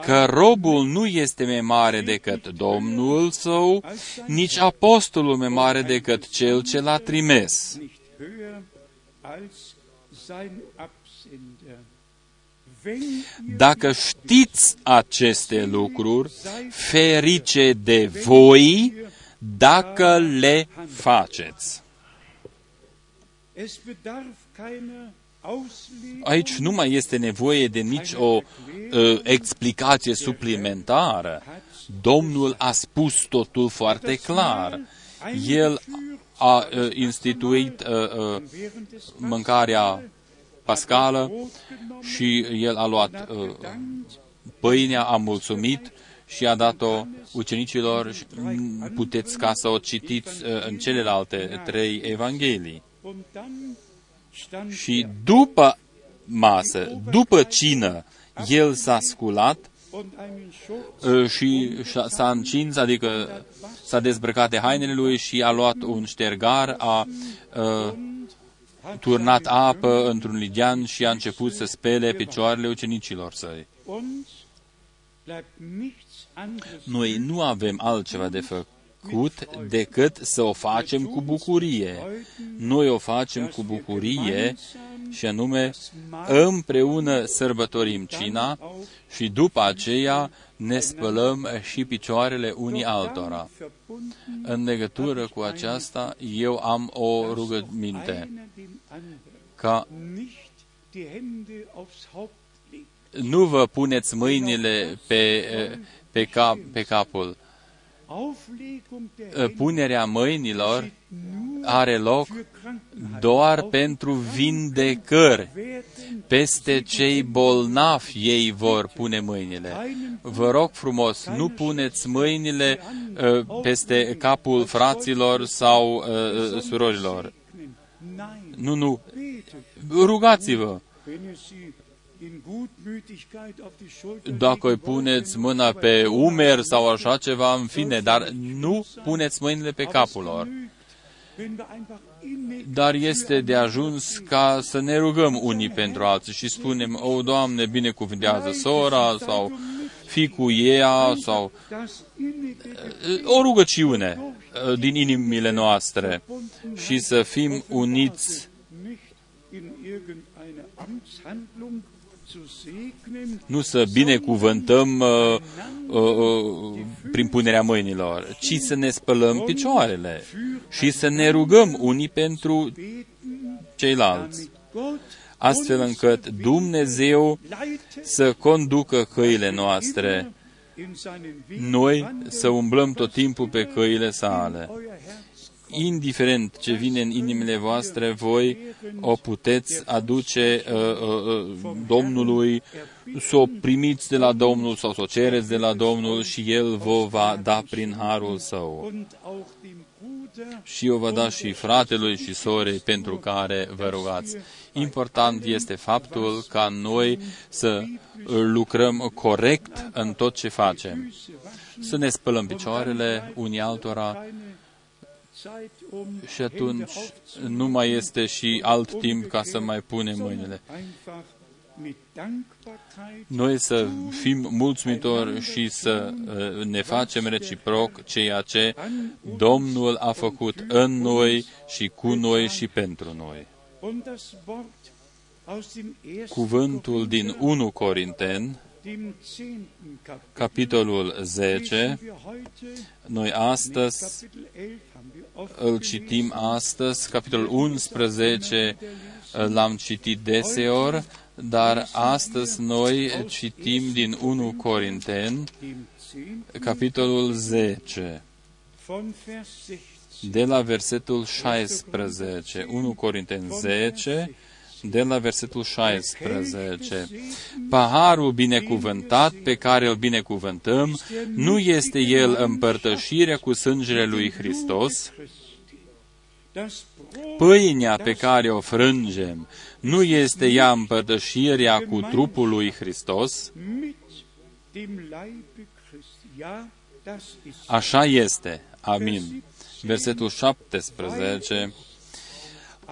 că robul nu este mai mare decât Domnul său, nici apostolul mai mare decât cel ce l-a trimis. Dacă știți aceste lucruri, ferice de voi dacă le faceți. es bedarf keiner Auslegung, Aici nu mai este nevoie de nici o uh, explicație suplimentară. Domnul a spus totul foarte clar. El a uh, instituit uh, uh, während des mâncarea pascală Brot genommen, și el a luat uh, gedankt, pâinea, a mulțumit și a dat-o ucenicilor. și, mm, Puteți ca să o citiți uh, în celelalte trei evanghelii. und dann stand Și după masă, după cină, el s-a sculat und einen Schurz uh, și și-a- s-a încins, adică s-a dezbrăcat de hainele lui și a luat un ștergar, a uh, turnat apă într-un ligian și a început să spele picioarele ucenicilor săi. uns bleibt nichts anderes Noi nu avem altceva de făcut decât să o facem cu bucurie. Noi o facem cu bucurie și anume împreună sărbătorim cina și după aceea ne spălăm și picioarele unii altora. verbunden, În legătură cu aceasta, eu am o rugăminte einer dem anderen ca nicht die Hände aufs Haupt legt. nu vă puneți mâinile pe, pe, cap, pe capul. Punerea mâinilor nur are loc für Krankenheiten. doar pentru vindecări. Werden Peste cei bolnavi ei vor pune mâinile. Vă rog frumos, nu puneți mâinile uh, peste capul fraților sau uh, surorilor. Nein, Nu, nu. betet, Rugați-vă. Wenn ihr sie in Gutmütigkeit auf die Schulter Dacă îi legen wollt, puneți mâna pe umer sau așa ceva, în fine, dar nu puneți mâinile pe capul lor. wenn wir einfach inne Dar este de ajuns ca să ne rugăm unii pentru alții și spunem, o, Doamne, binecuvintează sora sau fiicul ea sau das innige o rugăciune uh, din inimile noastre și să fim uniți nicht in irgendeine Amtshandlung zu segnen, nu să binecuvântăm uh, uh, uh, prin punerea mâinilor, ci să ne spălăm picioarele și să ne rugăm unii pentru ceilalți, damit Gott astfel încât Dumnezeu leite să conducă căile noastre, in seinen Weg noi să umblăm tot timpul pe căile sale. Euer Herz Indiferent ce vine în inimile voastre, voi o puteți aduce uh, uh, uh, Domnului, să o primiți de la Domnul sau să o cereți de la Domnul și El vă va da prin harul său. und auch dem Bruder Și o va da și fratelui și sorei pentru care vă rugați. Important este faptul ca noi să lucrăm corect în tot ce facem. Să ne spălăm picioarele unii altora keine Zeit, um și atunci nu mai este și alt timp ca să mai punem mâinile. einfach mit Dankbarkeit Noi să fim mulțumitori și să uh, ne facem reciproc ceea ce Domnul a făcut în noi și cu noi și pentru noi. und das Wort aus dem ersten Cuvântul din 1 Corinten, dem zehnten Kapitel, capitolul 10, lesen wir heute noi astăzi Kapitel 11 haben wir oft îl citim astăzi, capitolul 11 l-am citit deseori, dar astăzi noi citim din 1 Corinten, dem 10. capitolul 10, von Vers 16. de la versetul 16. 1 Corinten 10, de la versetul 16. Paharul binecuvântat pe care îl binecuvântăm nu este el împărtășirea cu sângele lui Hristos, Das Brot, Pâinea pe care o frângem nu este ea împărtășirea cu trupul lui Hristos? mit dem Leibe Christi. Ja, das ist Așa este. Amin. Versetul 17.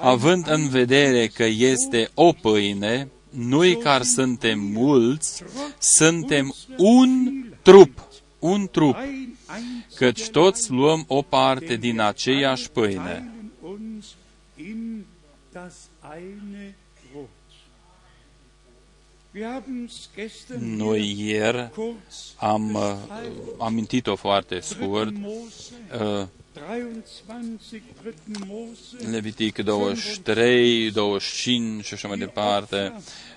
Având în vedere că este o pâine, noi care suntem mulți, suntem un trup, un trup, ein einziger căci toți luăm o parte din aceeași pâine. teilen uns in das eine Brot. Wir haben es gestern Noi hier ieri kurz am uh, amintit-o foarte 3. scurt, Mose uh, 23, 3. Mose, Levitic 23, 25 și așa mai departe,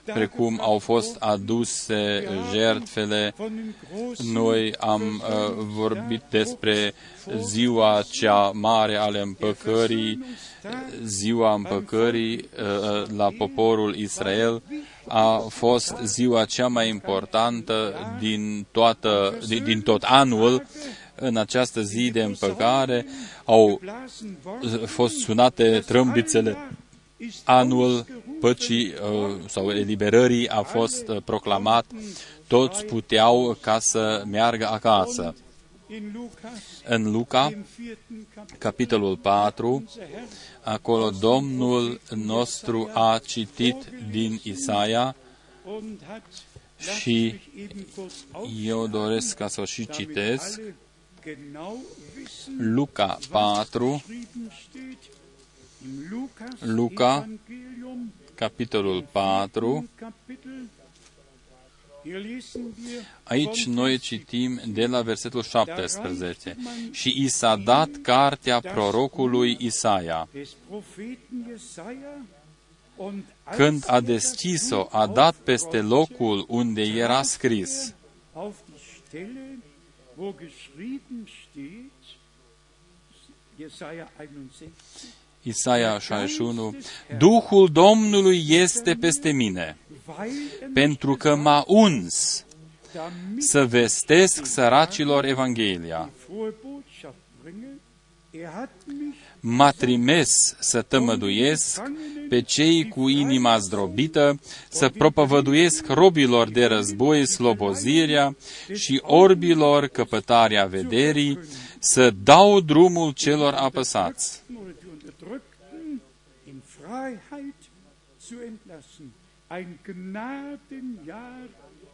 precum au fost aduse jertfele von den großen Noi am uh, vorbit despre ziua cea mare ale împăcării, ziua împăcării uh, la poporul Israel a fost ziua cea mai importantă din, toată, din, din tot anul. În această zi de împăcare au geblasen worden, fost sunate trâmbițele. ist Anul păcii uh, sau eliberării a fost uh, proclamat. Toți puteau ca să meargă acasă. in Lukas, În Luca, im vierten Kapitel, capitolul 4, unser Herr acolo Domnul nostru a citit din Isaia und hat, lasst și mich eben kurz eu doresc ca să o și damit citesc. Alle genau wissen, Luca 4, geschrieben steht, im Lukas Luca, Evangelium, capitolul 4. Kapitel, hier lesen wir Aici von noi Vers citim de la versetul 17. Și i s-a dat cartea prorocului Isaia. des Propheten Jesaja und Când a als er deschis-o, a dat peste locul unde era scris. Auf die Stelle, wo geschrieben steht, Jesaja 61, Isaia 61. Duhul Domnului este peste mine, weil er mich pentru că m-a uns damit să vestesc săracilor Evanghelia. Frohe Botschaft bringe, er hat mich M-a trimis să tămăduiesc pe cei cu inima zdrobită, să propovăduiesc robilor de război slobozirea și orbilor căpătarea vederii, să dau drumul celor apăsați. oder die Unterdrückten in Freiheit zu entlassen. Ein Gnadenjahr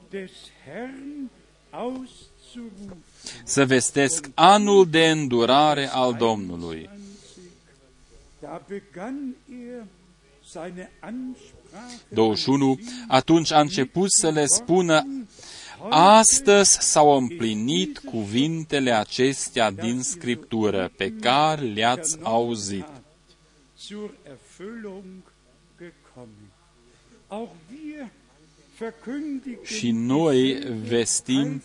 des Herrn auszurufen. Să vestesc anul de îndurare al Domnului. 21. Atunci a început să le spună, Astăzi s-au împlinit cuvintele acestea din Scriptură pe care le-ați auzit. zur Erfüllung gekommen. Auch wir verkündigen Și noi vestim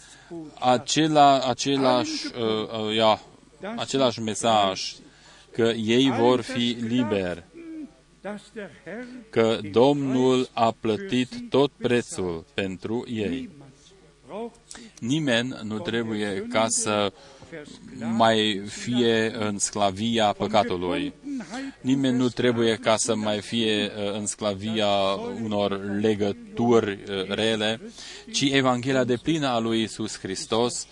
acela, același, uh, uh, ia, același mesaj, că ei vor fi liberi, dass der Herr că Domnul a plătit tot prețul pentru ei. niemand braucht sich Nimeni nu trebuie ca să versklavt mai fie în sclavia păcatului. Nimeni nu trebuie ca să mai fie uh, în sclavia unor legături uh, rele, ci Evanghelia de plină a lui Isus Hristos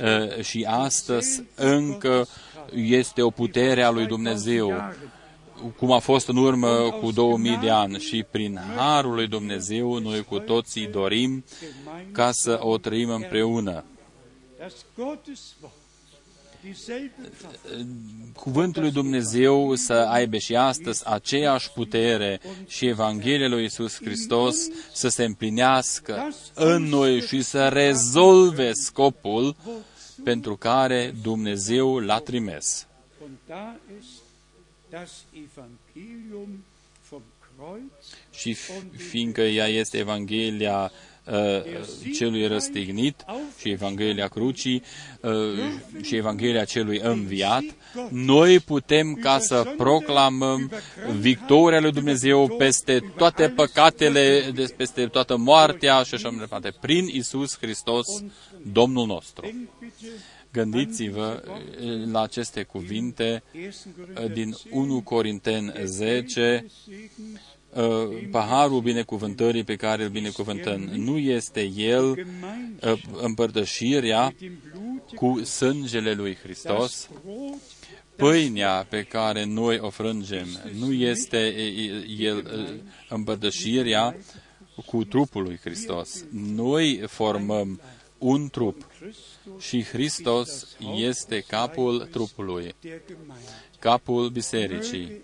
uh, și astăzi încă este o putere a lui Dumnezeu, cum a fost în urmă cu 2000 de ani și prin harul lui Dumnezeu noi cu toții dorim ca să o trăim împreună. das Gotteswort dieselbe Kraft cuvântul lui Dumnezeu să aibă și astăzi aceeași putere și Evanghelia lui Isus Hristos să se împlinească în noi și să rezolve scopul pentru care Dumnezeu l-a trimis. und da ist das Evangelium vom Kreuz Și fiindcă ea este Evanghelia uh, celui răstignit și Evanghelia crucii uh, și Evanghelia celui înviat, noi putem ca să proclamăm victoria lui Dumnezeu peste toate păcatele, des- peste toată moartea și așa mai departe, prin Isus Hristos, Domnul nostru. Gândiți-vă uh, la aceste cuvinte uh, din 1 Corinteni 10, uh, paharul binecuvântării pe care îl binecuvântăm. Nu este el uh, împărtășirea cu sângele lui Hristos, pâinea pe care noi o frângem nu este e, e, el e, împărtășirea cu trupul lui Hristos. Noi formăm un trup și Hristos este capul trupului, capul bisericii.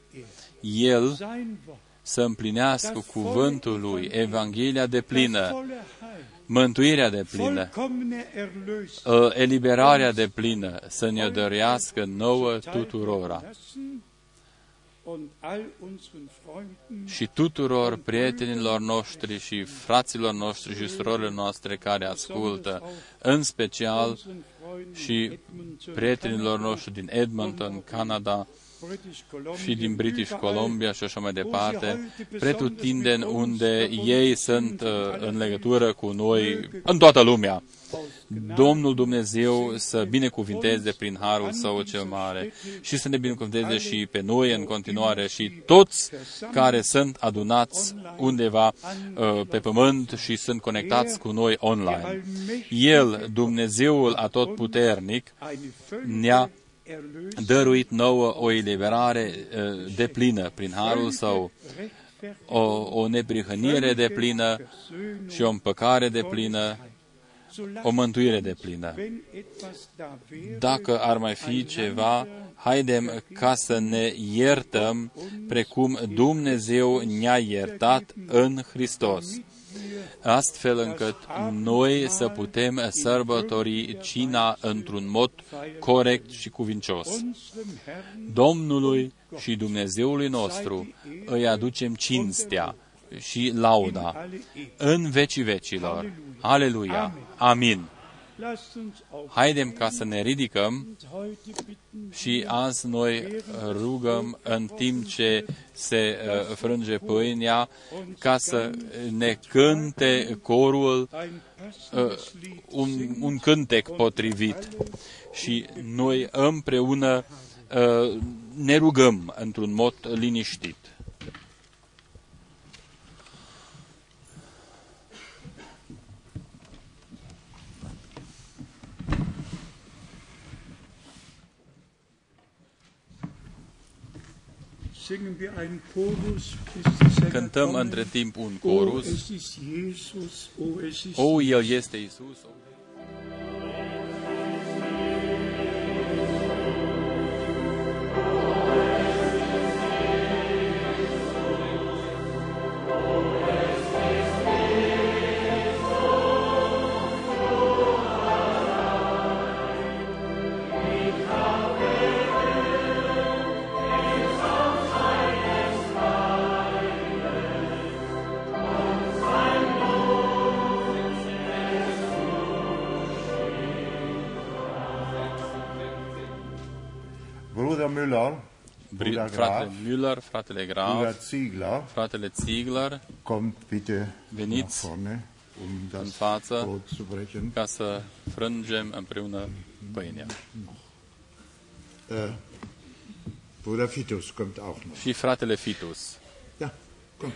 El să împlinească cuvântul lui, Evanghelia de plină, mântuirea de plină, uh, eliberarea de plină, să ne dărească nouă tuturora. și tuturor prietenilor noștri și fraților noștri și surorilor noastre care ascultă, în special și prietenilor noștri din Edmonton, Canada, și din British Columbia și așa mai departe, pretutindeni unde ei sunt uh, în legătură cu noi în toată lumea. Domnul Dumnezeu să binecuvinteze prin harul său cel mare și să ne binecuvinteze și pe noi în continuare și toți care sunt adunați undeva uh, pe pământ și sunt conectați cu noi online. El, Dumnezeul atotputernic, ne-a dăruit nouă o eliberare uh, de plină prin harul său, o, o neprihănire de plină și o împăcare de plină, o mântuire de plină. Dacă ar mai fi ceva, haidem ca să ne iertăm precum Dumnezeu ne-a iertat în Hristos astfel încât noi să putem sărbători cina într-un mod corect și cuvincios. Domnului și Dumnezeului nostru îi aducem cinstea și lauda în vecii vecilor. Aleluia! Amin! Haidem ca să ne ridicăm și azi noi rugăm în timp ce se uh, frânge pâinea ca să ne cânte corul uh, un, un cântec potrivit și noi împreună uh, ne rugăm într-un mod liniștit. Cântăm kommen. între timp un O, chorus. es ist Jesus, o, es ist O, El este Isus. Bruder Müller, Bri- Bruder Graf, Müller, fratele Bruder Graf, Ziegler, fratele Ziegler, kommt bitte nach Veniți vorne, um das față Brot zu brechen. ca să frângem împreună pâinea. Äh, Bruder Fitus kommt auch noch. Și fratele Fitus. Ja, komm.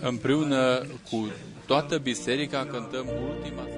Împreună cu toată biserica cântăm ultima.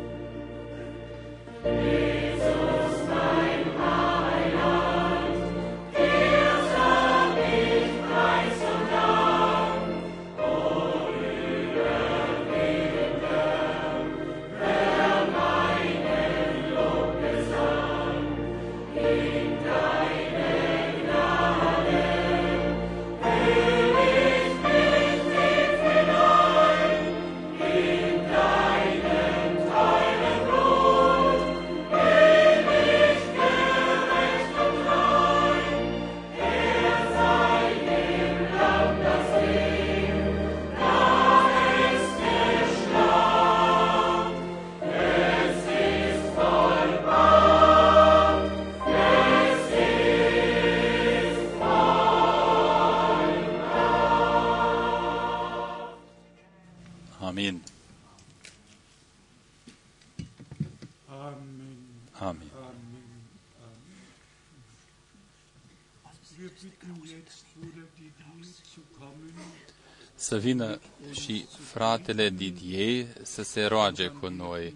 Vină și fratele Didier să se roage cu noi.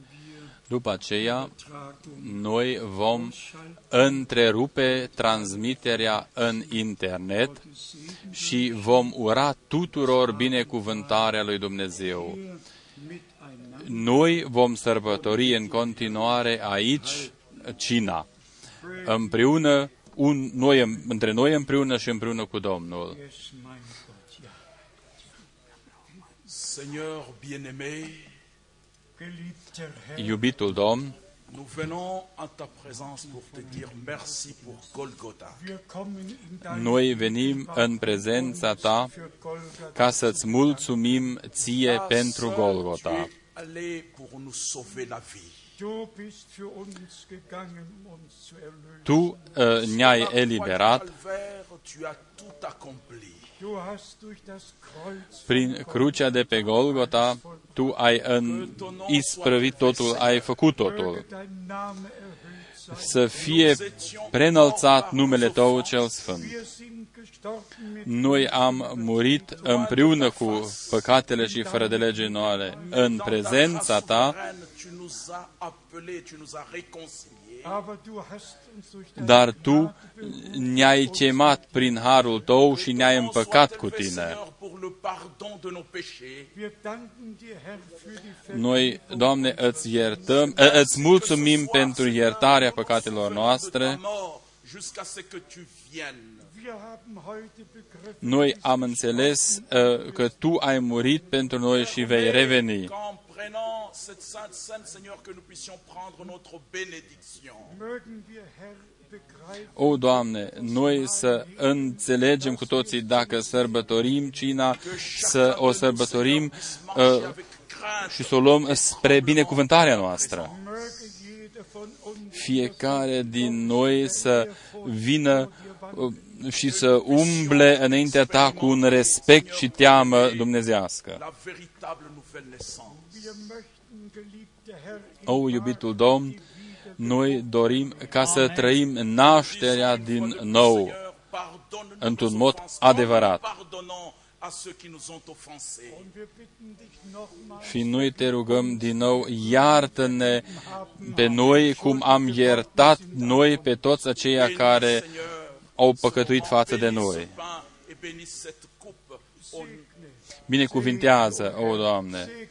După aceea, noi vom întrerupe transmiterea în internet și vom ura tuturor binecuvântarea lui Dumnezeu. Noi vom sărbători în continuare aici cina, împreună, un, noi, între noi împreună și împreună cu Domnul. Seigneur bien-aimé, Geliebter Herr, Iubitul Domn, nous venons à ta présence pour te dire merci pour Golgotha. wir kommen in deine noi venim în prezența ta für Golgatha. ca să-ți mulțumim ție Ta pentru sœur, Golgota. tu es allé pour nous sauver la vie. Du bist für uns gegangen, um uns zu erlösen. Tu uh, ne-ai Par la eliberat, croix du Calvaire, tu as tout accompli. Du hast durch das Kreuz prin crucea de pe Golgota, tu ai în isprăvit totul, ai făcut totul. möge dein Name erhöht sein. Să fie prenălțat numele Tău cel Sfânt. Wir sind gestorben mit Noi am murit împreună cu păcatele și fără de lege noale. În Dans ta prezența grâce Ta, souveraine, tu nous as appelés, tu nous as réconciliés. aber du hast uns durch deine dar Tu Gnade berufen. ne-ai chemat prin harul Tău și ne-ai Ton soit împăcat cu élevé, Tine. Seigneur, pour le pardon de nos péchés. Wir danken dir, Herr, für die Noi, Doamne, îți iertăm, ă, îți mulțumim pentru iertarea păcatelor noastre. Jusqu'à ce que tu viennes. Wir haben heute begriffen, Noi am înțeles uh, că Tu ai murit pentru noi și vei reveni. Qu'en prenant cette sainte scène, Seigneur, que nous puissions prendre notre bénédiction. mögen wir, Herr, begreifen, O, Doamne, noi să înțelegem cu toții dacă sărbătorim cina, să o sărbătorim uh, Avec crainte, și să o luăm spre binecuvântarea noastră. möge jeder von uns Fiecare din noi să vină uh, și să umble înaintea Ta cu un respect și teamă dumnezească. La véritable nouvelle naissance. Wir möchten, geliebter Herr, O, iubitul Domn, noi dorim ca să trăim nașterea din nou, Seigneur, pardonne-nous într-un nos mod offenses, adevărat. pardonnons à ceux qui nous ont offensés. und wir bitten dich nochmal, Și noi te rugăm din nou, iartă-ne pe noi cum am iertat noi pe toți aceia care Seigneur, au păcătuit față de bénis noi. ce pain et bénis cette coupe. Au Binecuvintează, o Doamne, segne das Brot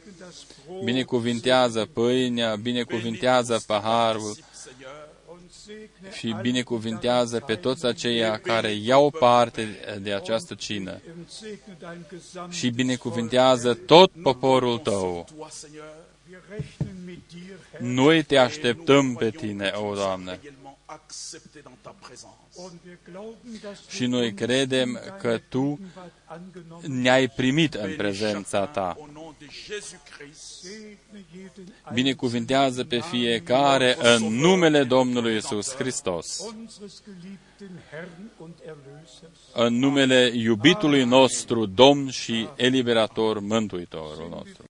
binecuvintează pâinea, binecuvintează paharul Seigneur, und segne și binecuvintează pe toți aceia care iau parte de această cină und segne dein gesamtes și binecuvintează tot poporul tău. toi, Seigneur, Wir rechnen mit dir, Herr, Noi te așteptăm pe tine, o Doamne, réellement accepté dans ta présence. und wir glauben, dass du și noi credem că Tu Gegenwart angenommen ne-ai primit în Bénis prezența chacun Ta. Au nom de Jésus-Christ. segne jeden Binecuvintează pe fiecare în numele Domnului Isus Hristos, unseres geliebten Herrn und Erlösers. în numele iubitului nostru Domn și eliberator Mântuitorul nostru.